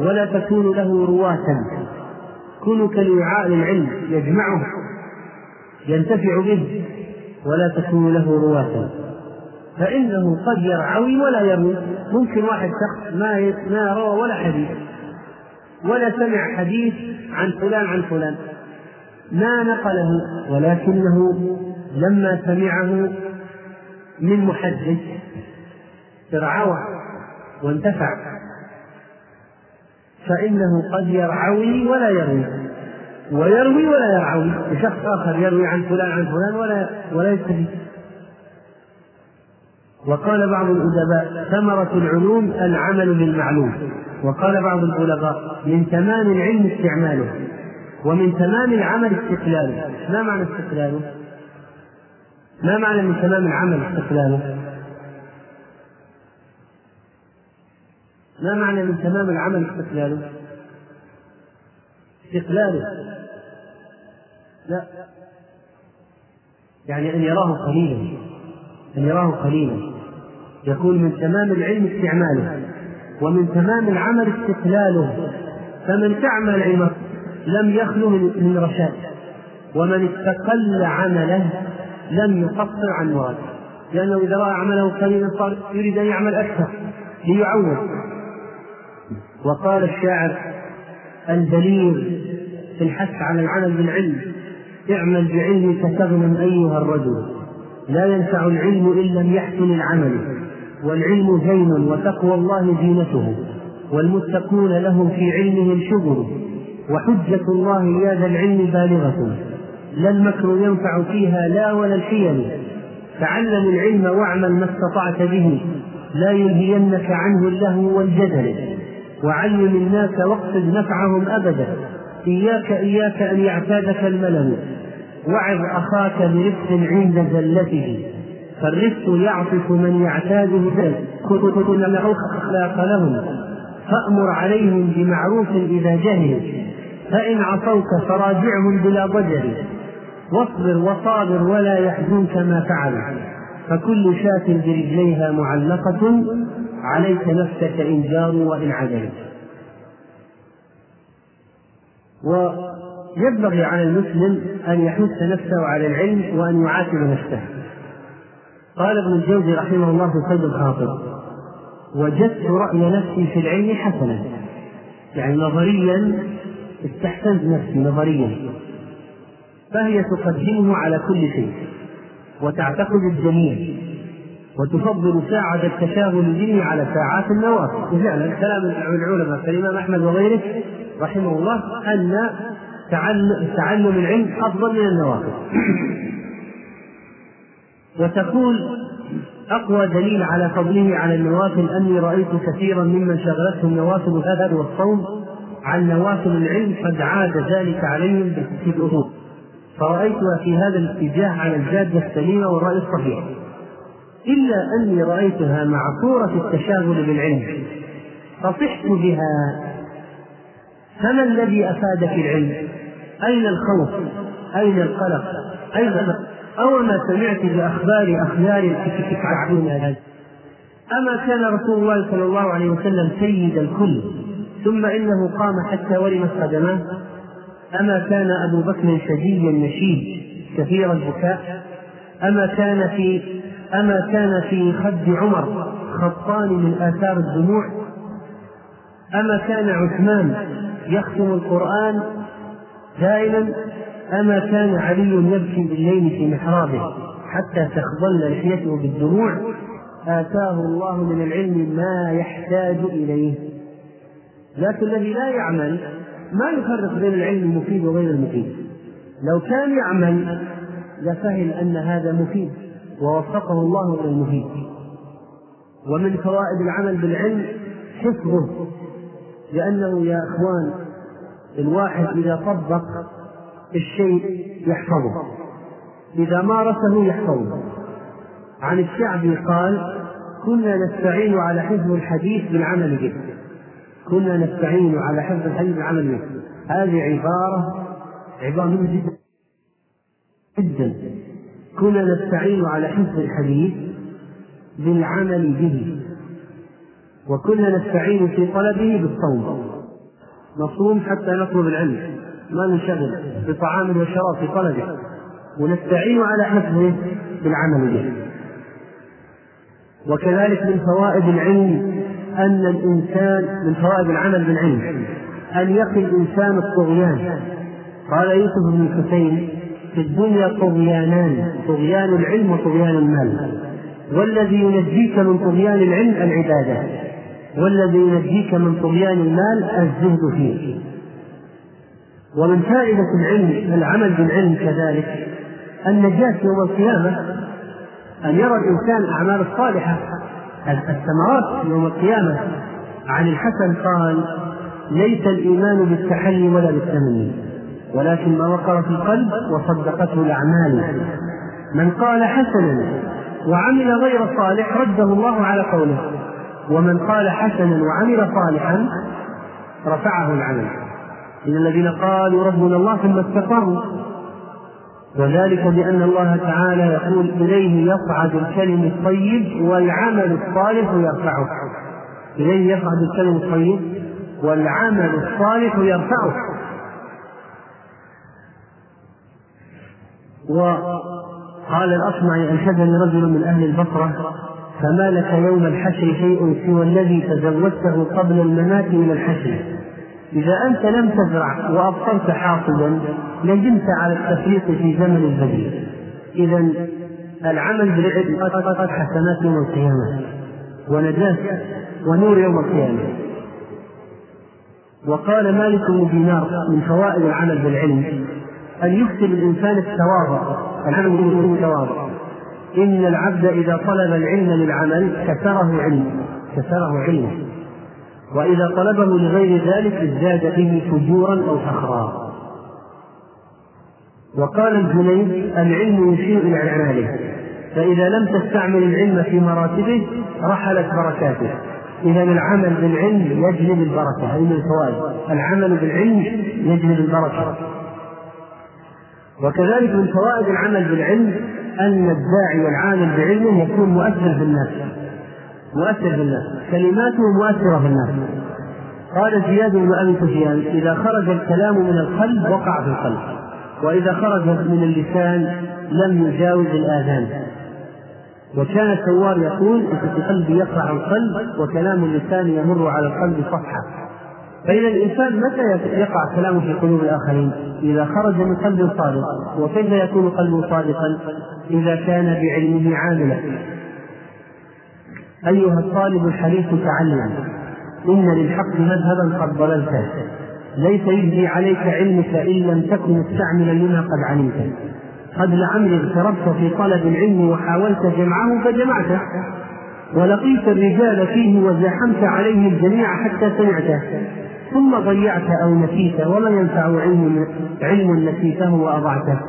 ولا تكونوا له رواة. كونوا كالوعاء للعلم يجمعه. ينتفع به. ولا تكونوا له رواة. فإنه قد يرعوي ولا يروي. ممكن واحد شخص ما ما روى ولا حديث. ولا سمع حديث عن فلان عن فلان. ما نقله ولكنه لما سمعه من محدث ارعوى وانتفع. فإنه قد يرعوي ولا يروي. ويروي ولا يرعوي وشخص آخر يروي عن فلان عن فلان ولا ولا يستفيد. وقال بعض الأدباء ثمرة العلوم العمل بالمعلوم وقال بعض البلغاء من تمام العلم استعماله ومن تمام العمل استقلاله. ما معنى استقلاله؟ ما معنى من تمام العمل استقلاله؟ ما معنى من تمام العمل استقلاله؟ استقلاله. لا. يعني أن يراه قليلا. أن يراه قليلا. يكون من تمام العلم استعماله. ومن تمام العمل استقلاله. فمن تعمل العلم لم يخلو من رشاد. ومن استقل عمله لم يقصر عن مراد. لأنه إذا رأى عمله قليلا صار يريد أن يعمل أكثر. ليعوض. وقال الشاعر البليغ في الحث على العمل بالعلم اعمل بعلمك تغنم أيها الرجل. لا ينفع العلم إن لم يحسن العمل. والعلم زين وتقوى الله زينته. والمتقون لهم في علمهم شغل وحجة الله يا ذا العلم بالغة. لا المكر ينفع فيها لا ولا الحيل. تعلم العلم واعمل ما استطعت به. لا يلهينك عنه اللهو والجدل. وعلم الناس واقصد نفعهم أبدا. إياك إياك أن يعتادك الملل. وعظ أخاك برفق عند زلته. فالرفق يعطف من يعتاده كن أخلاق لهم. فأمر عليهم بمعروف إذا جهلوا فإن عصوك فراجعهم بلا ضجر. واصبر وصابر ولا يحزنك ما فعلوا فكل شاة برجليها معلقة. عليك نفسك إن جاروا وإن عدلوا وينبغي على المسلم أن يحث نفسه على العلم وأن يعاتب نفسه. قال ابن الجوزي رحمه الله في صيد الخاطر وجدت رأي نفسي في العلم حسنا. يعني نظريا استحسنت نفسي نظريا. فهي تقدمه على كل شيء وتعتقد الجميع. وتفضل ساعة التشاغل به على ساعات النوافل فعلا كلام العلماء كالإمام أحمد وغيره رحمه الله أن تعلم العلم أفضل من النوافل وتقول أقوى دليل على فضله على النوافل أني رأيت كثيرا ممن شغلته النوافل الأذى والصوم عن نوافل العلم قد عاد ذلك عليهم في الأصول فرأيتها في هذا الاتجاه على الجادة السليمة والرأي الصحيح. إلا أني رأيتها مع صورة التشاغل بالعلم فصحت بها فما الذي أفادك العلم؟ أين الخوف؟ أين القلق؟ أين أو ما سمعت بأخبار أخيار تتعبون هذا أما كان رسول الله صلى الله عليه وسلم سيد الكل ثم إنه قام حتى ورمت قدماه أما كان أبو بكر شديا نشيد كثير البكاء أما كان في أما كان في خد عمر خطان من آثار الدموع أما كان عثمان يختم القرآن دائما أما كان علي يبكي بالليل في محرابه حتى تخضل لحيته بالدموع آتاه الله من العلم ما يحتاج إليه. لكن الذي لا يعمل ما يفرق بين العلم المفيد وغير المفيد. لو كان يعمل لفهم أن هذا مفيد. ووفقه الله إلى المفيد ومن فوائد العمل بالعلم حفظه لأنه يا إخوان الواحد إذا طبق الشيء يحفظه. إذا مارسه يحفظه. عن الشعبي قال كنا نستعين على حفظ الحديث بالعمل به. كنا نستعين على حفظ الحديث بالعمل به. هذه عبارة مهمة جدا جدا. كنا نستعين على حفظ الحديث بالعمل به وكنا نستعين في طلبه بالصوم. نصوم حتى نطلب العلم ما ننشغل بطعام وشراب في طلبه. ونستعين على حفظه بالعمل به. وكذلك من فوائد العلم أن الإنسان من فوائد العمل بالعلم أن يقي الإنسان الطغيان. قال يوسف بن الحسين في الدنيا طغيانان. طغيان العلم وطغيان المال. والذي ينجيك من طغيان العلم العبادة والذي ينجيك من طغيان المال الزهد فيه. ومن فائدة العلم العمل بالعلم كذلك النجاة يوم القيامة أن يرى الإنسان الأعمال الصالحة الثمرات يوم القيامة. عن الحسن قال ليس الإيمان بالتحلي ولا بالتمني. ولكن ما وقر في القلب وصدقته الأعمال. من قال حسنا وعمل غير صالح رده الله على قوله. ومن قال حسنا وعمل صالحا رفعه العمل. إن الذين قالوا ربنا الله ثم استقاموا وذلك بأن الله تعالى يقول إليه يصعد الكلم الطيب والعمل الصالح يرفعه. إليه يصعد الكلم الطيب والعمل الصالح يرفعه. قال الأصمعي أنشدني رجل من أهل البصرة فما لك يوم الحشر شيء سوى الذي تزودته قبل الممات من الحشر. إذا أنت لم تزرع وأبصرت حاصدا ندمت على التفريط في زمن البديل. إذا العمل قد حسنات يوم القيامة ونجاة ونور يوم القيامة. وقال مالك بن دينار من فوائد العمل بالعلم أن يكسب الإنسان التواضع. العمل بالتواضع إن العبد إذا طلب العلم للعمل كسره علمه كسره علمه وإذا طلبه لغير ذلك ازداد به فجورا أو فخرا. وقال الجنيد العلم يشير إلى أعماله. فإذا لم تستعمل العلم في مراتبه رحلت بركاته. إذا العمل بالعلم يجلب البركة. هذه من الفوائد. العمل بالعلم يجلب البركة. وكذلك من فوائد العمل بالعلم أن الداعي والعامل بعلمه يكون مؤثر في الناس. مؤثر في الناس. كلماته مؤثرة في الناس. قال زياد بن أبي سفيان إذا خرج الكلام من القلب وقع في القلب وإذا خرج من اللسان لم يجاوز الآذان. وكان الثوار يقول في القلب يقع القلب وكلام اللسان يمر على القلب صفحة. فإذا الإنسان متى يقع كلامه في قلوب الآخرين؟ إذا خرج من قلب صادق، وكيف يكون قلبه صادقا؟ إذا كان بعلمه عاملا. أيها الطالب الحريص تعلم إن للحق مذهبا قد ضللته ليس يجزي عليك علمك إن لم تكن مستعملا لما قد علمت قد لعمري اغتربت في طلب العلم وحاولت جمعه فجمعته ولقيت الرجال فيه وزاحمت عليه الجميع حتى سمعته ثم ضيعت أو نسيت وما ينفع علم علم نسيته وأضعته.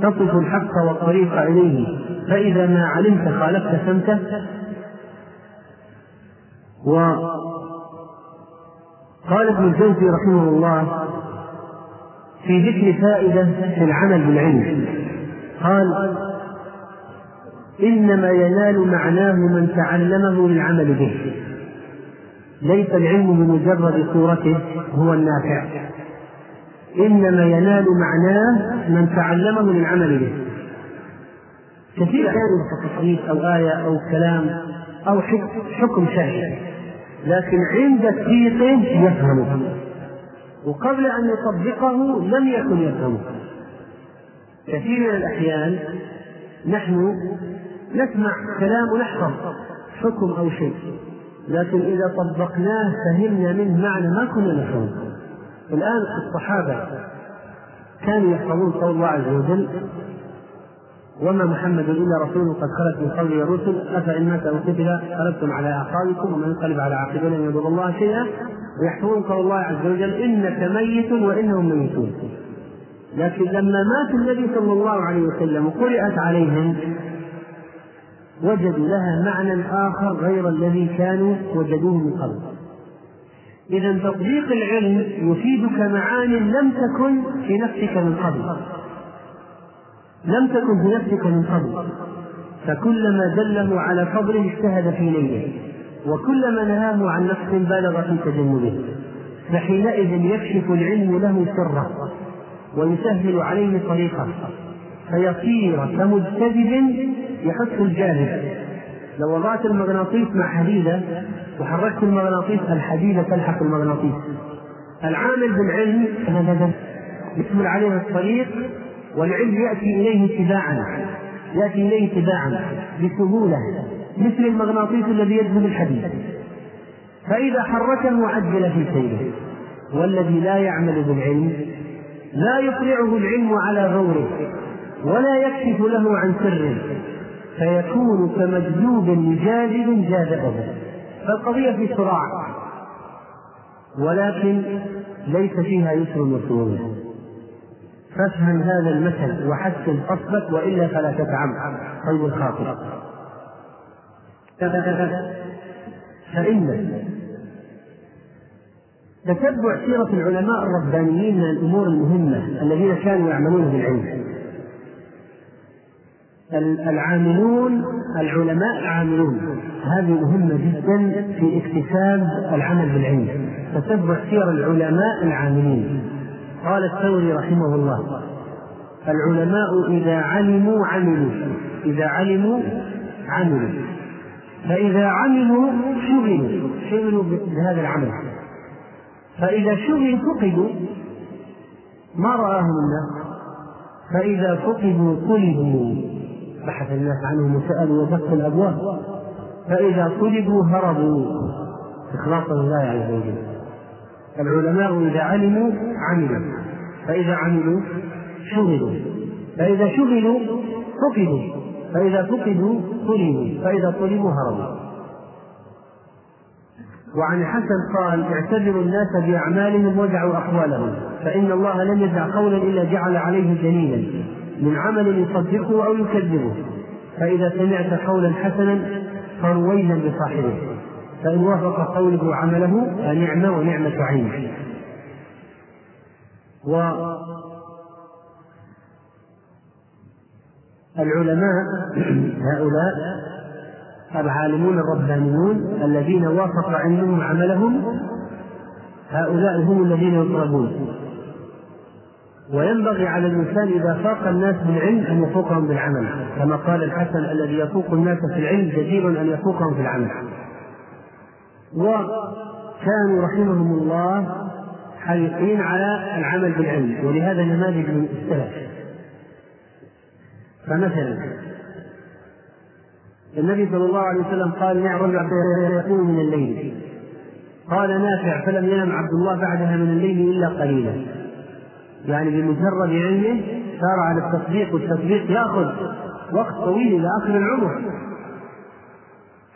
تصف الحق والطريق إليه. فإذا ما علمت خالفت سمته وقال ابن الجوزي رحمه الله في ذكر فائدة في العمل بالعلم. قال إنما ينال معناه من تعلمه للعمل به. ليس العلم بمجرد صورته هو النافع. إنما ينال معناه من تعلمه للعمل به. كثير أحيانا تصحيح أو آية أو كلام أو حكم شرعي لكن عند تطبيقه يفهمه. وقبل أن يطبقه لم يكن يفهمه. كثير من الأحيان نحن نسمع كلام ونحفظ حكم أو شيء. لكن إذا طبقناه فهمنا منه معنى ما كنا نفهمه الآن الصحابة كانوا يحفظون قول الله عز وجل وما محمد إلا رسول قد خلت من قبله الرسل أفإن مات أو قتل قلبتم على أعقابكم ومن ينقلب على عاقبته لن يضر الله شيئا. ويحفظون قول الله عز وجل إنك ميت وإنهم ميتون. لكن لما مات النبي صلى الله عليه وسلم وقرأت عليهم وجدوا لها معنى آخر غير الذي كانوا وجدوه من قبل. إذا تطبيق العلم يفيدك معان لم تكن في نفسك من قبل. لم تكن في نفسك من قبل. فكلما دله على فضله اجتهد في نيله وكلما نهاه عن نفس بالغ في تجنبه. فحينئذ يكشف العلم له سره ويسهل عليه طريقه. فيصير كمجتذب يحث الجاهل. لو وضعت المغناطيس مع حديدة وحركت المغناطيس الحديدة تلحق المغناطيس. العامل بالعلم يسهل عليه الطريق والعلم يأتي إليه تباعا يأتي إليه تباعا بسهولة مثل المغناطيس الذي يجذب الحديد. فإذا حركه عجل في سيره والذي لا يعمل بالعلم لا يطلعه العلم على غوره ولا يكشف له عن سر فيكون كمجذوب لجاذب جاذبه. فالقضية في صراع. ولكن ليس فيها يسر وسهول فافهم هذا المثل وحسن قصدك وإلا فلا تتعب. قلب الخاطر. فإن تتبع سيرة العلماء الربانيين من الأمور المهمة الذين كانوا يعملون بالعلم. العاملون العلماء العاملون. هذه مهمة جدا في اكتساب العمل بالعلم. تتبع سير العلماء العاملين. قال الثوري رحمه الله العلماء إذا علموا عملوا. إذا علموا عملوا. فإذا عملوا شغلوا. شغلوا بهذا العمل. فإذا شغلوا فقدوا. ما رآهم الناس؟ فإذا فقدوا طلبوا بحث الناس عنهم وسألوا وبثوا الأبواب. فإذا طلبوا هربوا. إخلاصا لله عز وجل. العلماء إذا علموا عملوا. فإذا عملوا شغلوا. فإذا شغلوا فقدوا. فإذا فقدوا طلبوا. فإذا طلبوا هربوا. وعن الحسن قال اعتبروا الناس بأعمالهم ودعوا أقوالهم. فإن الله لم يدع قولا إلا جعل عليه دليلا من عمل يصدقه أو يكذبه. فإذا سمعت قولا حسنا فرويلا بصاحبه. فإن وافق قوله عمله فنعمة ونعمة عين. والعلماء هؤلاء العالمون الربانيون الذين وافق علمهم عملهم هؤلاء هم الذين يطلبون. وينبغي على الإنسان إذا فاق الناس بالعلم أن يفوقهم بالعمل كما قال الحسن الذي يفوق الناس في العلم جدير أن يفوقهم في العمل. وكانوا رحمهم الله حريصين على العمل بالعلم ولهذا نماذج من السلف فمثلا النبي صلى الله عليه وسلم قال نعم رجل يقوم من الليل. قال نافع فلم ينم عبد الله بعدها من الليل إلا قليلا. يعني بمجرد علمه سار على التطبيق والتطبيق ياخذ وقت طويل إلى آخر العمر.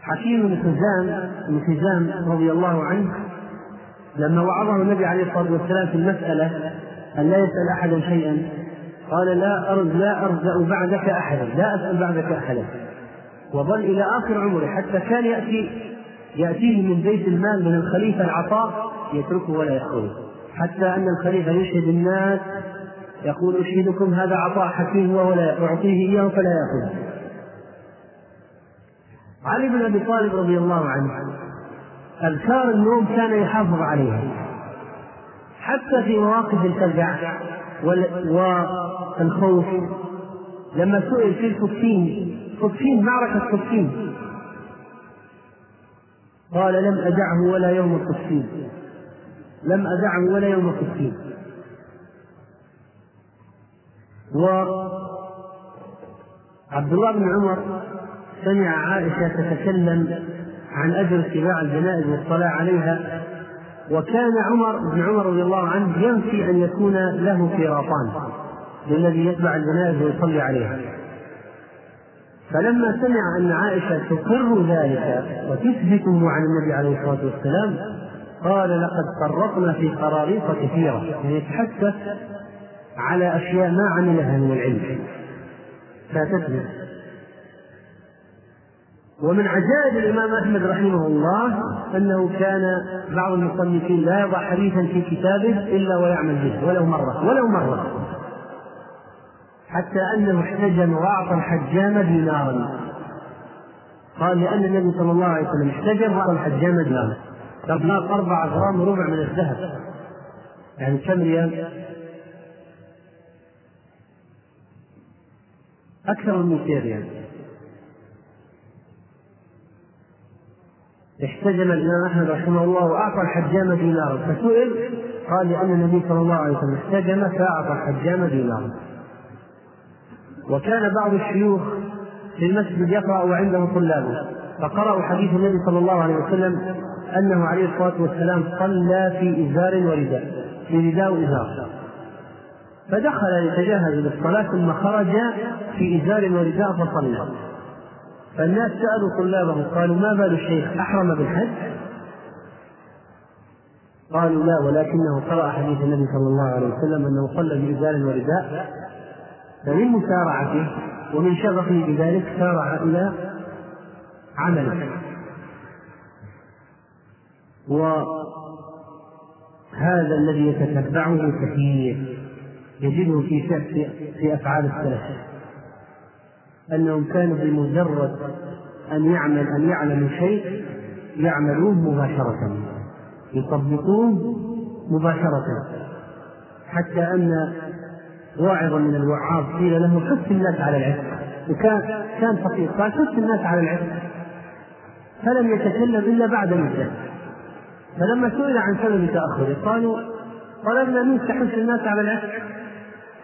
حكيم بن حزام بن حزام رضي الله عنه لما وعظه النبي عليه الصلاة والسلام في المسألة أن لا يسأل أحدا شيئا قال لا أرز لا أرزأ بعدك أحدا لا أسأل بعدك أحدا. وظل إلى آخر عمره حتى كان يأتي يأتيه من بيت المال من الخليفة العطاء يتركه ولا ياخذه حتى أن الخليفة يشهد الناس يقول أشهدكم هذا عطاء حكيم وهو لا أعطيه إياه فلا ياخذه علي بن أبي طالب رضي الله عنه أذكار النوم كان يحافظ عليها. حتى في مواقف الفزع والخوف لما سئل في الكفين كفين معركة كفين. قال لم أدعه ولا يوم كفين لم أدعه ولا يوم كفين وعبد الله بن عمر سمع عائشة تتكلم عن أجر اتباع الجنائز والصلاة عليها وكان عمر بن عمر رضي الله عنه ينفي أن يكون له قيراطان للذي يتبع الجنائز ويصلي عليها. فلما سمع أن عائشة تقر ذلك وتثبته عن النبي عليه الصلاة والسلام قال لقد فرطنا في قراريط كثيرة يعني على أشياء ما عملها من العلم. فتثبت ومن عجائب الإمام أحمد رحمه الله أنه كان بعض المصنفين لا يضع حديثا في كتابه إلا ويعمل به ولو مرة ولو مرة. حتى أنه احتجم وأعطى الحجام دينارا. قال لأن النبي صلى الله عليه وسلم احتجم وأعطى الحجام دينارا. مبلغ أربعة غرام وربع من الذهب. يعني كم ريال؟ أكثر من 200 ريال. احتجم الإمام أحمد رحمه الله وأعطى الحجام دينارا. فسئل قال لأن النبي صلى الله عليه وسلم احتجم فأعطى الحجام دينارا. وكان بعض الشيوخ في المسجد يقرأ وعنده طلابه. فقرأوا حديث النبي صلى الله عليه وسلم أنه عليه الصلاة والسلام صلى في إزار ورداء في رداء وإزار. فدخل يتجهز للصلاة ثم خرج في إزار ورداء فصلى. فالناس سألوا طلابه قالوا ما بال الشيخ أحرم بالحج؟ قالوا لا ولكنه قرأ حديث النبي صلى الله عليه وسلم أنه صلى بإزار ورداء فمن مسارعته ومن شغفه بذلك سارع إلى عمله. وهذا الذي يتتبعه كثير يجده في في أفعال السلف. أنهم كانوا بمجرد أن يعمل أن يعلموا شيء يعملوه مباشرة يطبقوه مباشرة حتى أن واعظا من الوعاظ قيل له حث الناس على العلم وكان كان فقير قال حث الناس على العلم فلم يتكلم إلا بعد مدة. فلما سئل عن سبب تأخره قالوا طلبنا منك حث الناس على العلم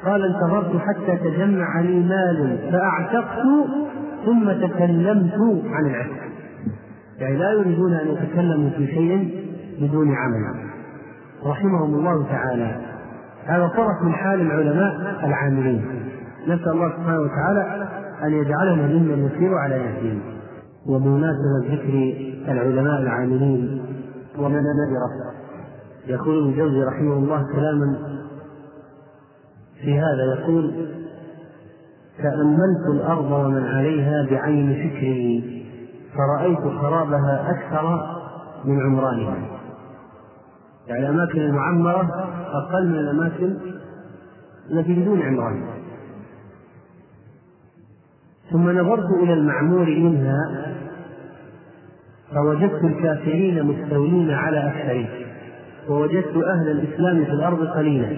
قال انتظرت حتى تجمع لي مال فأعتقت ثم تكلمت عن العلم يعني لا يريدون أن يتكلموا في شيء بدون عمل. رحمهم الله تعالى. هذا طرف من حال العلماء العاملين. نسأل الله سبحانه وتعالى أن يجعلنا ممن يسير على يهديه وبمناسبة ذكر العلماء العاملين ومن نذر يقول ابن الجوزي رحمه الله كلاما في هذا يقول تأملت الأرض ومن عليها بعين فكري فرأيت خرابها أكثر من عمرانها. يعني الأماكن المعمرة أقل من الأماكن التي بدون عمران. ثم نظرت إلى المعمور منها فوجدت الكافرين مستولين على أكثرهم ووجدت أهل الإسلام في الأرض قليلا.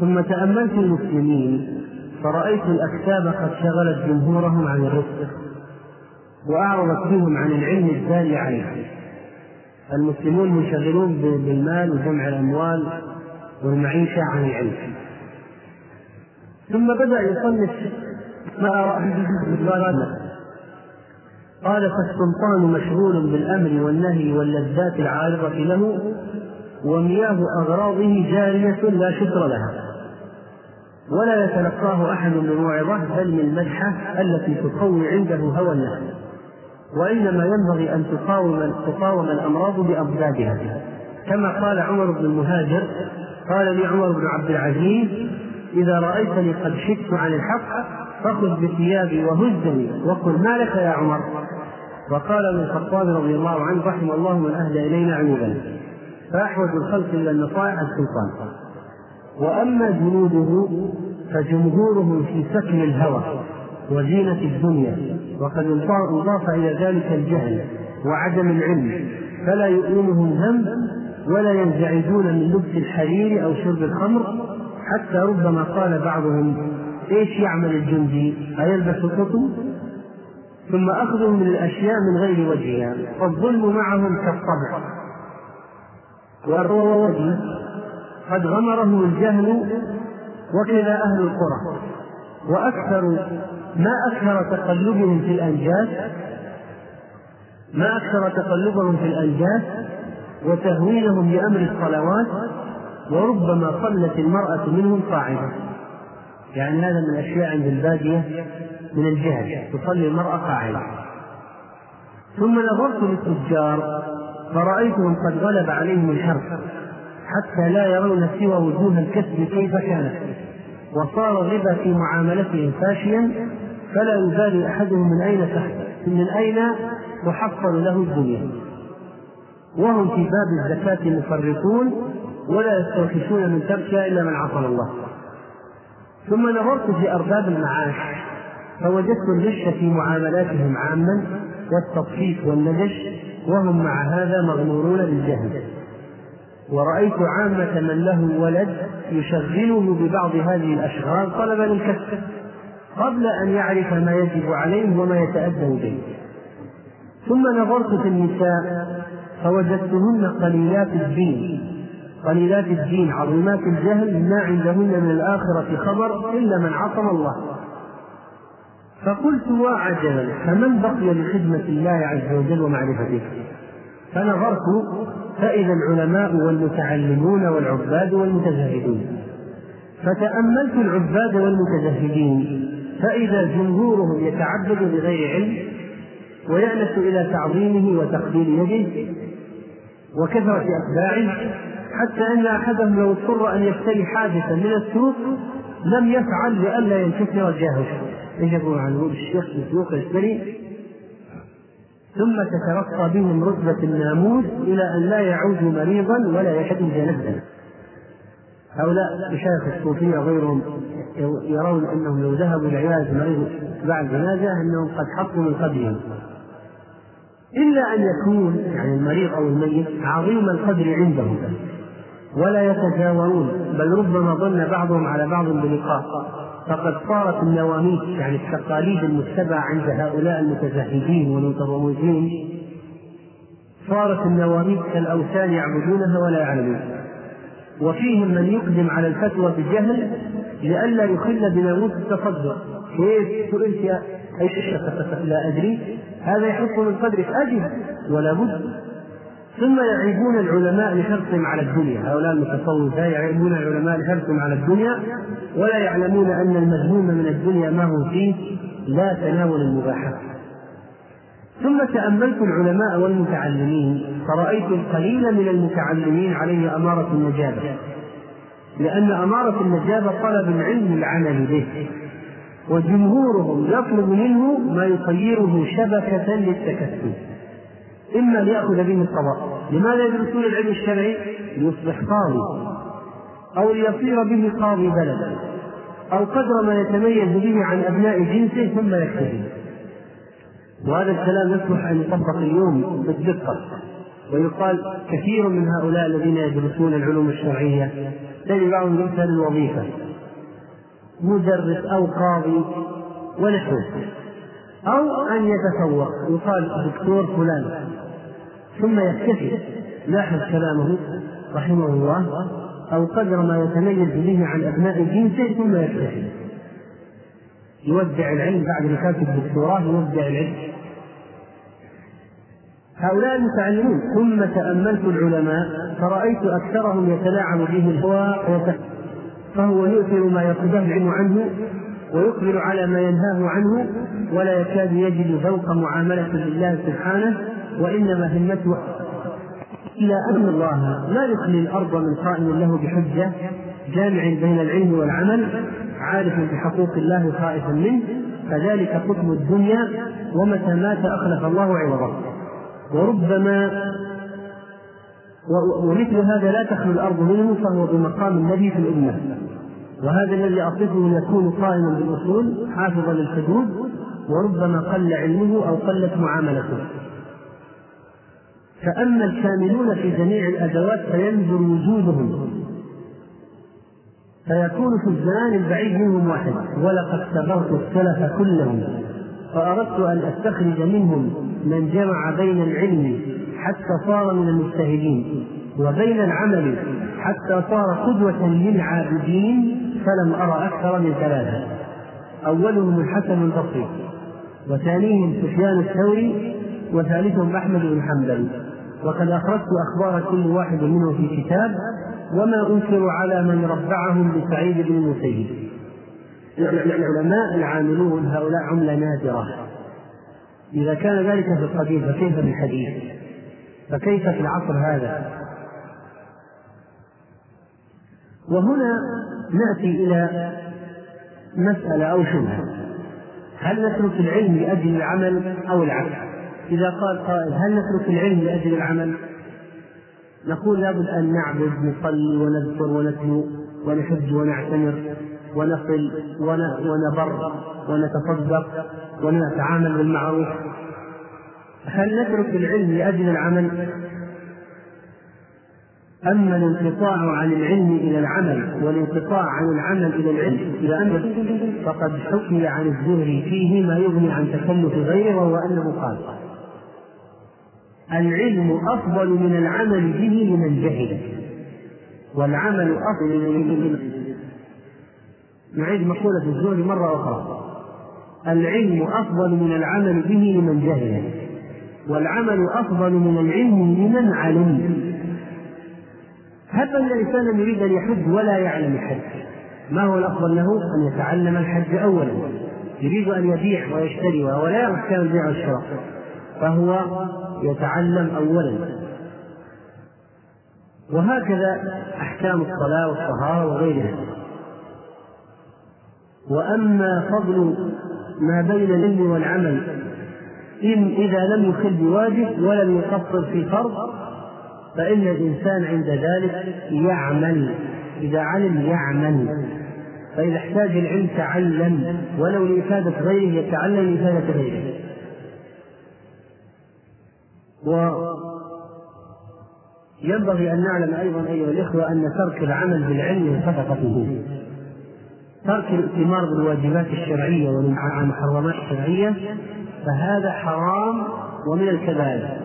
ثم تأملت المسلمين فرأيت الأكتاب قد شغلت جمهورهم عن الرزق وأعرضت بهم عن العلم الدال عليه المسلمون منشغلون بالمال وجمع الأموال والمعيشة عن العلم. ثم بدأ يصنف ما قال فالسلطان مشغول بالأمر والنهي واللذات العارضة له ومياه أغراضه جارية لا شكر لها. ولا يتلقاه أحد بموعظة بل من المدحة التي تقوي عنده هوى النفس وإنما ينبغي أن تقاوم تقاوم الأمراض بأضدادها. كما قال عمر بن المهاجر قال لي عمر بن عبد العزيز إذا رأيتني قد شكت عن الحق فخذ بثيابي وهزني وقل ما لك يا عمر؟ وقال ابن الخطاب رضي الله عنه رحم الله من أهدى إلينا عيوبا. فأحوج الخلق إلى النصائح السلطان. وأما جنوده فجمهورهم في سكن الهوى وزينة الدنيا وقد أضاف إلى ذلك الجهل وعدم العلم فلا يؤلمهم هم ولا ينزعجون من لبس الحرير أو شرب الخمر حتى ربما قال بعضهم إيش يعمل الجندي؟ أيلبس القطن؟ ثم أخذهم من الأشياء من غير وجهها والظلم معهم كالطبع. والرجل قد غمرهم الجهل وكذا أهل القرى. وأكثر ما أكثر تقلبهم في الأنجاز ما أكثر تقلبهم في الأنجاز وتهوينهم لأمر الصلوات؟ وربما صلت المرأة منهم قاعدة. يعني هذا من الأشياء عند البادية من الجهل تصلي المرأة قاعدة. ثم نظرت للتجار فرأيتهم قد غلب عليهم الحرف حتى لا يرون سوى وجوه الكسب كيف كانت. وصار الربا في معاملتهم فاشيا فلا يبالي أحدهم من أين تحت من أين تحصل له الدنيا. وهم في باب الزكاة مفرطون ولا يستوحشون من تركها إلا من عصم الله. ثم نظرت في أرباب المعاش فوجدت الغش في معاملاتهم عاما والتطفيف والنجش وهم مع هذا مغمورون بالجهل. ورأيت عامة من له ولد يشغله ببعض هذه الأشغال طلبا للكسب قبل أن يعرف ما يجب عليه وما يتأدب به. ثم نظرت في النساء فوجدتهن قليلات الدين. قليلات الدين عظيمات الجهل ما عندهن من الآخرة خبر إلا من عصم الله. فقلت وعجبا فمن بقي لخدمة الله عز وجل ومعرفته؟ فنظرت فإذا العلماء والمتعلمون والعباد والمتزهدون فتأملت العباد والمتزهدين فإذا جمهورهم يتعبد بغير علم ويأنس إلى تعظيمه وتقبيل يده وكثرة أتباعه حتى أن أحدهم لو اضطر أن يشتري حادثا من السوق لم يفعل لئلا ينكسر جاهه إيش يقول عنه الشيخ في السوق يشتري؟ ثم تترقى بهم رتبة الناموس إلى أن لا يعود مريضا ولا يحتج نفسا هؤلاء مشايخ الصوفية وغيرهم يرون أنهم لو ذهبوا لعيادة مريض بعد جنازة أنهم قد حطوا من قبلهم. إلا أن يكون يعني المريض أو الميت عظيم القدر عندهم. ولا يتجاورون بل ربما ظن بعضهم على بعض بلقاء. فقد صارت النواميس يعني التقاليد المتبعة عند هؤلاء المتزهدين والمتروجين صارت النواميس كالأوثان يعبدونها ولا يعلمون. وفيهم من يقدم على الفتوى بجهل لئلا يخل بناموس التصدق. كيف؟ سئلت يا لا أدري. هذا يحق من قدرك أجب. ولا بد. ثم يعيبون العلماء لحرصهم على الدنيا. هؤلاء المتصوفة يعيبون العلماء لحرصهم على الدنيا ولا يعلمون أن المذموم من الدنيا ما هو فيه لا تناول المباحات ثم تأملت العلماء والمتعلمين فرأيت القليل من المتعلمين عليه أمارة النجابة. لأن أمارة النجابة طلب العلم العمل به وجمهورهم يطلب منه ما يصيره شبكة للتكسب إما ليأخذ به القضاء لماذا يدرسون العلم الشرعي؟ ليصبح قاضي. أو ليصير به قاضي بلد. أو قدر ما يتميز به عن أبناء جنسه ثم يكتفي وهذا الكلام يصلح أن يطبق اليوم بالدقة. ويقال كثير من هؤلاء الذين يدرسون العلوم الشرعية تجد بعضهم يرسل الوظيفة. مدرس أو قاضي ونحوه. أو أن يتفوق يقال دكتور فلان. ثم يكتفي. لاحظ كلامه رحمه الله أو قدر ما يتميز به عن أبناء جنسه ثم يكتفي. يودع العلم. بعد رسالة الدكتوراه يودع العلم. هؤلاء المتعلمون. ثم تأملت العلماء. فرأيت أكثرهم يتلاعب به الهوى فهو يؤثر ما يقصده العلم عنه. ويقبل على ما ينهاه عنه ولا يكاد يجد ذوق معاملة لله سبحانه وإنما همته إلى أن الله لا يخلي الأرض من قائم له بحجة جامع بين العلم والعمل عارف بحقوق الله خائفا منه فذلك قطب الدنيا ومتى مات أخلف الله عوضه. وربما ومثل هذا لا تخلو الأرض منه فهو بمقام النبي في الأمة. وهذا الذي أصفه يكون قائما بالأصول حافظا للحدود وربما قل علمه أو قلت معاملته. فأما الكاملون في جميع الأدوات فينزل وجودهم. فيكون في الزمان البعيد منهم واحد. ولقد سبرت السلف كلهم. فأردت أن أستخرج منهم من جمع بين العلم حتى صار من المجتهدين وبين العمل حتى صار قدوة للعابدين فلم أرى أكثر من ثلاثة. أولهم الحسن البصري وثانيهم سفيان الثوري وثالثهم أحمد بن حنبل. وقد أخرجت أخبار كل واحد منهم في كتاب وما أنكر على من ربعهم بسعيد بن المسيب. العلماء العاملون هؤلاء عملة نادرة. إذا كان ذلك في القديم فكيف في الحديث فكيف في العصر هذا؟ وهنا نأتي إلى مسألة أو شبهة هل نترك العلم لأجل العمل أو العكس؟ إذا قال قائل هل نترك العلم لأجل العمل؟ نقول لابد أن نعبد نصلي ونذكر ونتلو ونحج ونعتمر ونصل ونبر ونتصدق ونتعامل بالمعروف هل نترك العلم لأجل العمل؟ أما الانقطاع عن العلم إلى العمل والانقطاع عن العمل إلى العلم إلى أن فقد حكي عن الزهري فيه ما يغني عن تكلف غيره وهو أنه قال العلم أفضل من العمل به لمن جهل والعمل أفضل من نعيد مقولة الزهري مرة أخرى. العلم أفضل من العمل به لمن جهل والعمل أفضل من العلم لمن علم. هب أن إنسانا يريد أن يحج ولا يعلم الحج؟ ما هو الأفضل له؟ أن يتعلم الحج أولا. يريد أن يبيع ويشتري ولا يعرف أحكام البيع والشراء فهو يتعلم أولا. وهكذا أحكام الصلاة والطهارة وغيرها. وأما فضل ما بين العلم والعمل إن إذا لم يخل بواجب ولم يقصر في فرض فإن الإنسان عند ذلك يعمل. إذا علم يعمل. فإذا احتاج العلم تعلم. ولو لإفادة غيره يتعلم لإفادة غيره. ينبغي أن نعلم أيضا أيها الإخوة أن ترك العمل بالعلم صدقة فيه ترك الائتمار بالواجبات الشرعية والمحرمات الشرعية فهذا حرام ومن الكبائر.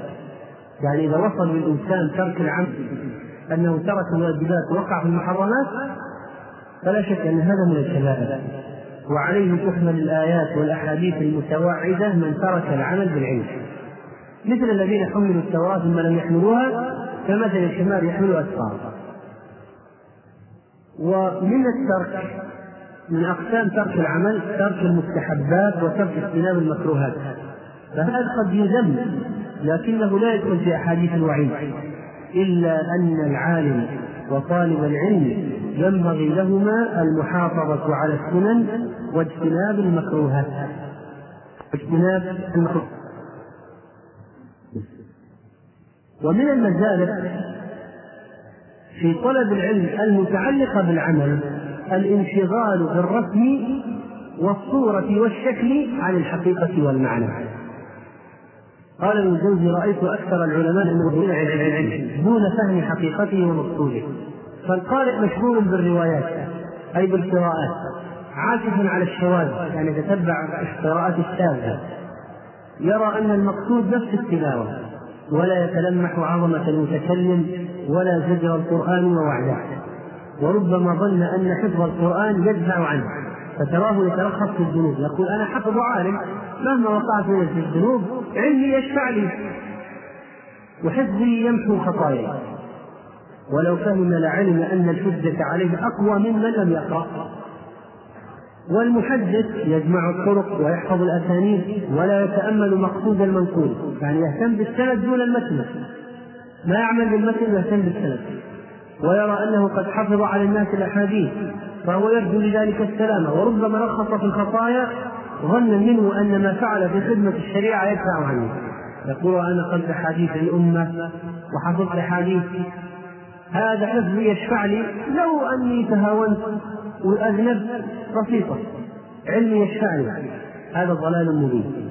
يعني إذا وصل للإنسان ترك العمل أنه ترك الواجبات وقع في المحرمات فلا شك أن هذا من الكبائر وعليه تحمل الآيات والأحاديث المتواعدة من ترك العمل بالعلم. مثل الذين حملوا التوراة ثم لم يحملوها كمثل الحمار يحمل أسفارا ومن الترك من أقسام ترك العمل ترك المستحبات وترك اجتناب المكروهات. فهذا قد يذم. لكنه لا يدخل في أحاديث الوعيد إلا أن العالم وطالب العلم ينبغي لهما المحافظة على السنن واجتناب المكروهات. اجتناب المكروهات ومن المزالق في طلب العلم المتعلقة بالعمل الانشغال بالرسم والصورة والشكل عن الحقيقة والمعنى. قال ابن الجوزي رأيت أكثر العلماء العلم دون فهم حقيقته ومقصوده. فالقارئ مشغول بالروايات أي بالقراءات عاكف على الشواذ يعني يتتبع القراءات الشاذة يرى أن المقصود نفس التلاوة ولا يتلمح عظمة المتكلم ولا زجر القرآن ووعده. وربما ظن أن حفظ القرآن يدفع عنه فتراه يترخص في الذنوب يقول أنا حفظ عالم مهما وقعت في الذنوب علمي يشفع لي وحفظي يمحو خطاياي. ولو فهم لعلم أن الحجة عليه أقوى ممن لم يقرأ. والمحدث يجمع الطرق ويحفظ الأسانيد ولا يتأمل مقصود المنقول. يعني يهتم بالسند دون المتن. ما يعمل بالمتن يهتم بالسند. ويرى أنه قد حفظ على الناس الأحاديث. فهو يرجو لذلك السلامة. وربما رخص في الخطايا ظنا منه أن ما فعل في خدمة الشريعة يدفع عنه. يقول أنا قلت أحاديث الأمة وحفظت أحاديث هذا حفظي يشفع لي لو أني تهاونت وأذنبت بسيطة. علمي يشفع لي هذا ضلال مبين.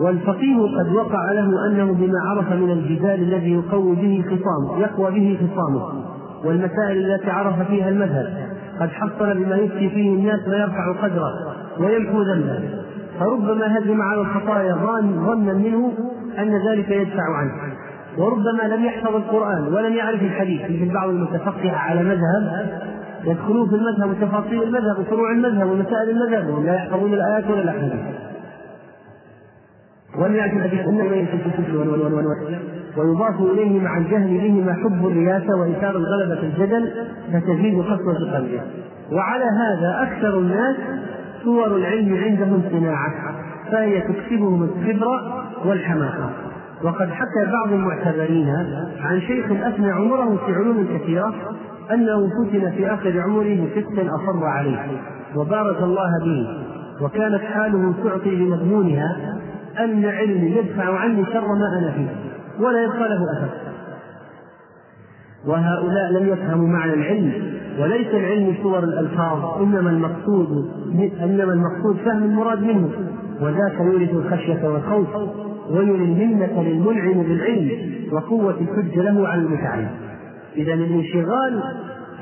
والفقيه قد وقع له أنه بما عرف من الجدال الذي يقوي به خصامه يقوى به خصامه. والمسائل التي عرف فيها المذهب قد حصل بما يفتي فيه الناس ويرفع قدره. ويمحو ذنبه. فربما هدم على الخطايا ظنا منه أن ذلك يدفع عنه. وربما لم يحفظ القرآن ولم يعرف الحديث مثل بعض المتفقهة على مذهب يدخلون في المذهب وتفاصيل المذهب وفروع المذهب ومسائل المذهب وهم لا يحفظون الآيات ولا الأحاديث. ولم يأتي الحديث ويضاف إليه مع الجهل بهما حب الرياسة وإثار الغلبة في الجدل فتزيد قسوة قلبه وعلى هذا أكثر الناس صور العلم عندهم صناعة فهي تكسبهم الكبر والحماقة. وقد حكى بعض المعتبرين عن شيخ أثنى عمره في علوم كثيرة أنه فتن في آخر عمره بفسق أصر عليه وبارك الله به. وكانت حاله تعطي بمضمونها أن علمي يدفع عني شر ما أنا فيه ولا يبقى له أثر. وهؤلاء لم يفهموا معنى العلم وليس العلم صور الألفاظ إنما المقصود إنما المقصود فهم المراد منه. وذاك يورث الخشية والخوف ويري المنة للمنعم بالعلم وقوة الحجة له على المتعلم إذا الانشغال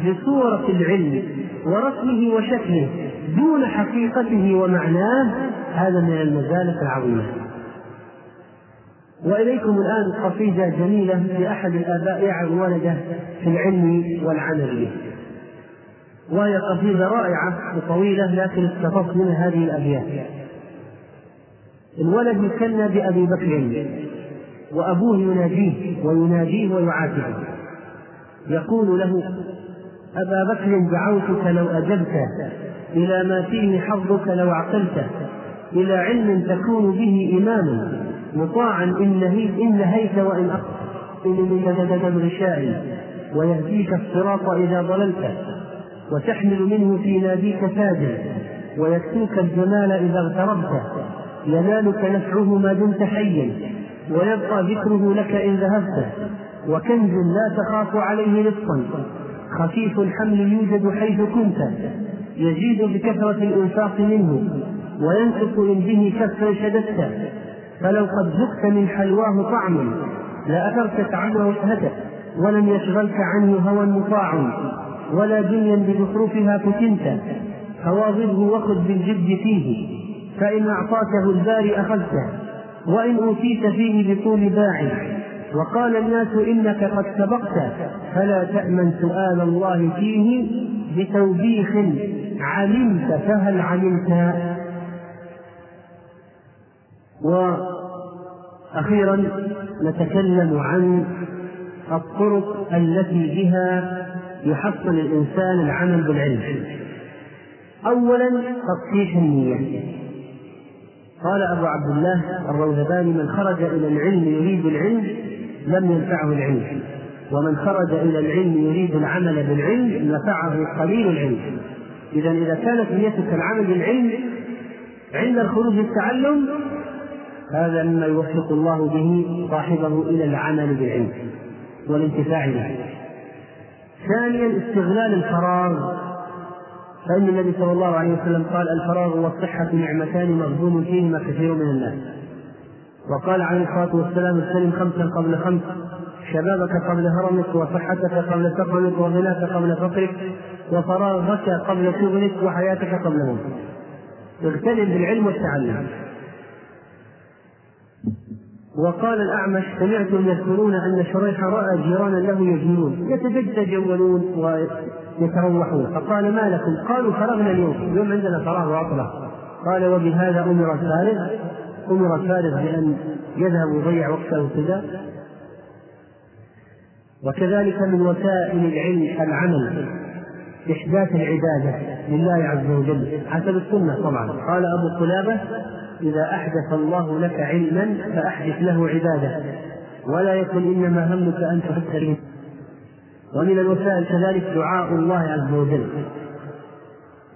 بصورة العلم ورسمه وشكله دون حقيقته ومعناه هذا من المزالق العظيمة. وإليكم الآن قصيدة جميلة لأحد الآباء يعظ ولده في العلم والعمل به. وهي قصيدة رائعة وطويلة لكن استفدت من هذه الأبيات. الولد يكنى بأبي بكر وأبوه يناديه ويناديه ويعاتبه. يقول له أبا بكر دعوتك لو أجبت إلى ما فيه حظك لو عقلت إلى علم تكون به إماما. مطاعا إن نهيت إن نهيت وإن أقصد الغشاء ويهديك الصراط إذا ضللت وتحمل منه في ناديك تاجا ويكسوك الجمال إذا اغتربت ينالك نفعه ما دمت حيا ويبقى ذكره لك إن ذهبت وكنز لا تخاف عليه رزقا خفيف الحمل يوجد حيث كنت يزيد بكثرة الإنفاق منه وينقص إن به كفا شددت. فلو قد ذقت من حلواه طعما لأثرت تعبه وشهدت ولم يشغلك عنه هوى مطاع ولا دنيا بزخرفها فتنت فواظبه وخذ بالجد فيه فإن أعطاكه الباري أخذته وإن أوتيت فيه بطول باع. وقال الناس إنك قد سبقت فلا تأمن سؤال الله فيه بتوبيخ علمت فهل علمت؟ وأخيرا نتكلم عن الطرق التي بها يحصل الإنسان العمل بالعلم. أولا تصحيح النية. قال أبو عبد الله الروذباني من خرج إلى العلم يريد العلم لم ينفعه العلم. ومن خرج إلى العلم يريد العمل بالعلم نفعه قليل العلم. إذا إذا كانت نيتك العمل بالعلم عند الخروج للتعلم هذا مما يوفق الله به صاحبه إلى العمل بالعلم والانتفاع به. ثانيا استغلال الفراغ. فإن النبي صلى الله عليه وسلم قال الفراغ والصحة نعمتان مغبون فيهما كثير من الناس. وقال عليه الصلاة والسلام اغتنم خمسا قبل خمس. شبابك قبل هرمك وصحتك قبل سقمك وغناك قبل فقرك وفراغك قبل شغلك وحياتك قبل موتك اغتنم بالعلم والتعلم. وقال الأعمش سمعتم يذكرون أن شريح رأى جيرانا له يجنون يتجولون ويتروحون. فقال ما لكم؟ قالوا فرغنا اليوم اليوم عندنا فراغ وعطلة. قال وبهذا أمر الفارغ أمر الفارغ بأن يذهب ويضيع وقته كذا. وكذلك من وسائل العلم العمل إحداث العبادة لله عز وجل حسب السنة طبعا. قال أبو قلابة إذا أحدث الله لك علما فأحدث له عبادة. ولا يكن إنما همك أن تحدث ومن الوسائل كذلك دعاء الله عز وجل.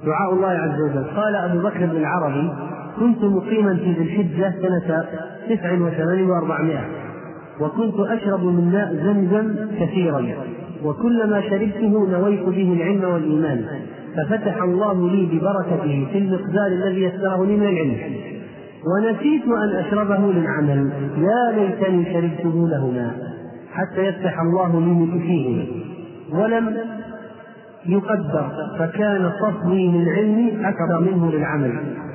دعاء الله عز وجل. قال أبو بكر بن العربي كنت مقيما في ذي الحجة سنة تسع وثمانين وأربعمائة. وكنت أشرب من ماء زمزم كثيرا. وكلما شربته نويت به العلم والإيمان. ففتح الله لي ببركته في المقدار الذي يسره لي من العلم. ونسيت أن أشربه للعمل. يا ليتني شربته لهما حتى يفتح الله لي فيه ولم يقدر فكان صفوي للعلم أكثر منه للعمل.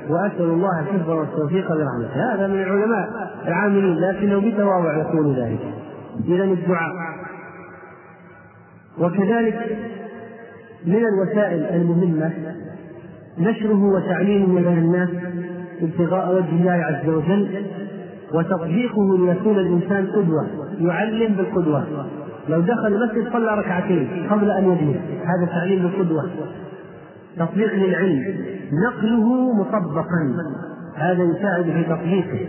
وأسأل الله الحفظ والتوفيق برحمته هذا من العلماء العاملين لكنه بتواضع يقول ذلك. إذا الدعاء. وكذلك من الوسائل المهمة نشره وتعليمه بين الناس. ابتغاء وجه الله عز وجل وتطبيقه ليكون الإنسان قدوة يعلم بالقدوة. لو دخل المسجد صلى ركعتين قبل أن يجلس هذا تعليم بالقدوة. تطبيق للعلم. نقله مطبقا. هذا يساعد في تطبيقه.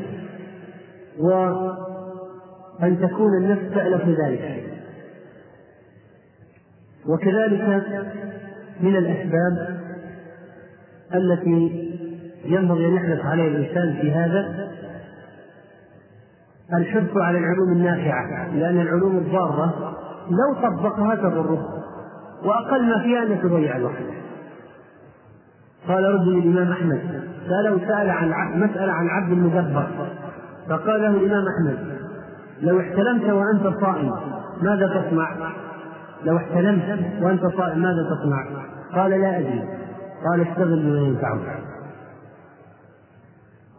وأن تكون النفس تألف ذلك. وكذلك من الأسباب التي ينبغي أن يحرص عليه الإنسان في هذا الحرص على العلوم النافعة لأن العلوم الضارة لو طبقها تضره وأقل ما فيها أن تضيع الوقت قال رجل الإمام أحمد سأله سأل عن مسألة عن عبد المدبر فقال له الإمام أحمد لو احتلمت وأنت صائم ماذا تصنع؟ لو احتلمت وأنت صائم ماذا تصنع؟ قال لا أدري قال اشتغل بما ينفعك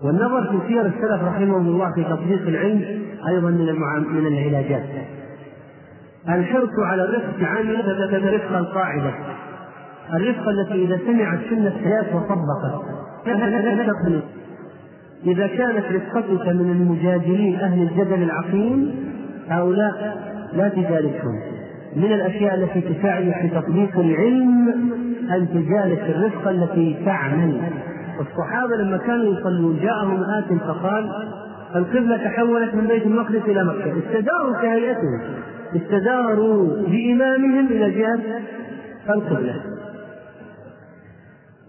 والنظر في سير السلف رحمهم الله في تطبيق العلم أيضا من من العلاجات. الحرص على الرفق عامل رفق القاعدة. الرفقة التي إذا سمعت سنة الثلاث وطبقت. إذا كانت رفقتك من المجادلين أهل الجدل العقيم هؤلاء لا تجالسهم. من الأشياء التي تساعد في تطبيق العلم أن تجالس الرفقة التي تعمل. الصحابة لما كانوا يصلون جاءهم آت فقال القبلة تحولت من بيت المقدس إلى مكة. استداروا كهيئتهم. استداروا بإمامهم إلى جهة القبلة.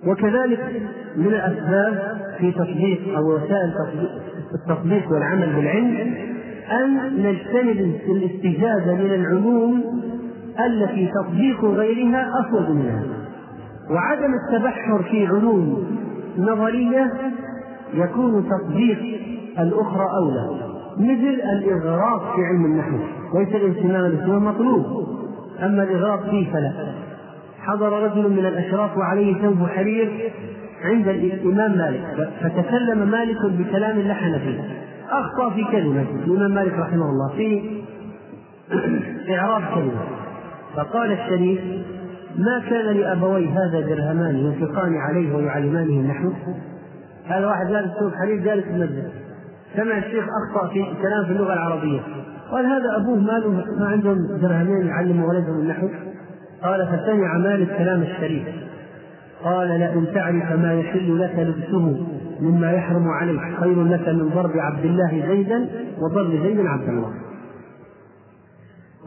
وكذلك من الأسباب في تطبيق أو وسائل التطبيق والعمل بالعلم أن نجتنب الاستجابة من العلوم التي تطبيق غيرها أفضل منها. وعدم التبحر في علوم نظرية يكون تطبيق الأخرى أولى مثل الإغراق في علم النحو ليس الاهتمام الاهتمام مطلوب أما الإغراق فيه فلا. حضر رجل من الأشراف وعليه ثوب حرير عند الإمام مالك فتكلم مالك بكلام لحن فيه أخطأ في كلمة الإمام مالك رحمه الله في إعراب كلمة. فقال الشريف ما كان لأبوي هذا درهمان ينفقان عليه ويعلمانه النحو هذا واحد لابس ثوب حرير جالس في المسجد. سمع الشيخ أخطأ في كلام في اللغة العربية. قال هذا أبوه ماله ما عندهم درهمين يعلم ولدهم النحو قال فسمع مالك كلام الشريف. قال لئن تعرف ما يحل لك لبسه مما يحرم عليك خير لك من ضرب عبد الله زيدا وضرب زيد عبد الله.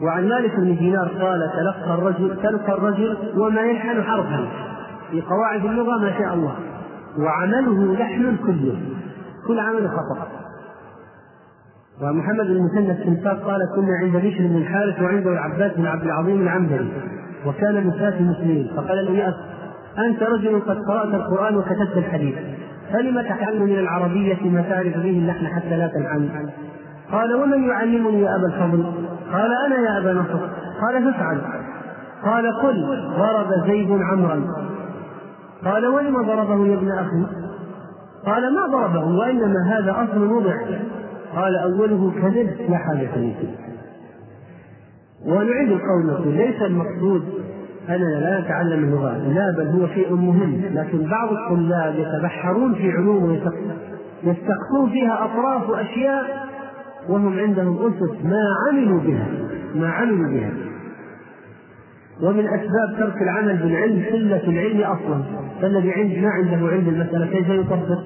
وعن مالك بن دينار قال تلقى الرجل تلقى الرجل وما يلحن حرفا. في قواعد اللغة ما شاء الله. وعمله لحن كله. كل عمل خطأ. ومحمد بن مثنى السنفاق قال كنا عند بشر بن الحارث وعنده العباس بن عبد العظيم العنبري. وكان من ساس المسلمين. فقال له أنت رجل قد قرأت القرآن وكتبت الحديث. فلم تتعلم من العربية ما تعرف به اللحن حتى لا تنعم قال ومن يعلمني يا أبا الفضل؟ قال أنا يا أبا نصر. قال فافعل. قال قل ضرب زيد عمرا. قال ولم ضربه يا ابن أخي؟ قال ما ضربه وإنما هذا أصل وضع. قال أوله كذب لا حاجة فيه ونعيد نقول ليس المقصود أننا لا نتعلم اللغات لا بل هو شيء مهم. لكن بعض الطلاب يتبحرون في علوم يستقصون فيها أطراف وأشياء وهم عندهم أسس ما عملوا بها ما عملوا بها. ومن أسباب ترك العمل بالعلم قلة العلم أصلا. فالذي عند ما عنده علم المسألة كيف يطبق؟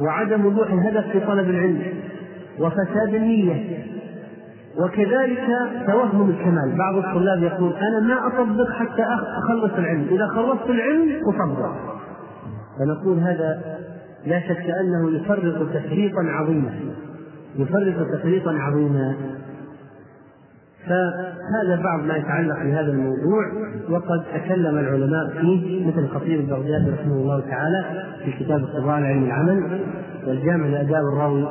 وعدم وضوح الهدف في طلب العلم وفساد النية. وكذلك توهم الكمال. بعض الطلاب يقول أنا ما أطبق حتى أخلص العلم. إذا خلصت العلم أطبق. فنقول هذا لا شك أنه يفرط تفريطا عظيما. يفرط تفريطا عظيما. فهذا بعض ما يتعلق بهذا الموضوع وقد تكلم العلماء فيه مثل الخطيب البغدادي رحمه الله تعالى في كتاب الطباعة علم العمل والجامع لآداب الراوي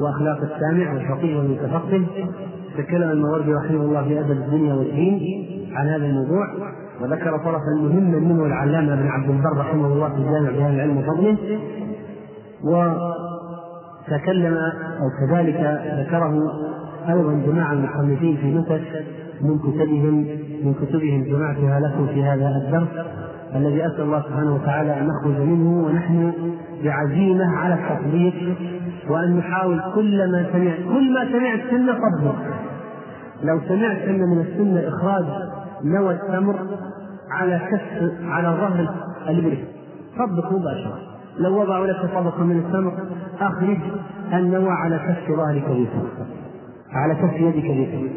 وأخلاق السامع والفقيه والمتفقه. تكلم الموردي رحمه الله في أدب الدنيا والدين عن هذا الموضوع وذكر طرفا مهما منه العلامة ابن عبد البر رحمه الله في جامع بهذا العلم وفضله. وتكلم أو كذلك ذكره أيضا جماعة المصنفين في نكت من كتبهم من كتبهم جمعتها لكم في هذا الدرس الذي أسأل الله سبحانه وتعالى أن نخرج منه ونحن بعزيمة على التطبيق وأن نحاول كل ما سمعت كل ما سمعت سنة طبق لو سمعت أن من السنة إخراج نوى التمر على كف على ظهر الإبرة طبق مباشرة. لو وضعوا لك طبقا من التمر أخرج النوى على كف ظهرك بيسر على كف يدك بيسر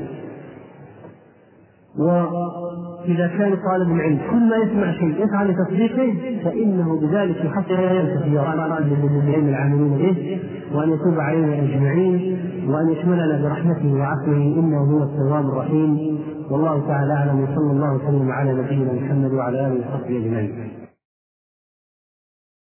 وإذا كان طالب العلم كل ما يسمع شيء يسعى لتصديقه فإنه بذلك يحصل ينتفي للعلم العاملين به وأن يتوب علينا أجمعين وأن يشملنا برحمته وعفوه إنه هو التواب الرحيم. والله تعالى أعلم وصلى الله وسلم على نبينا محمد وعلى آله وصحبه أجمعين.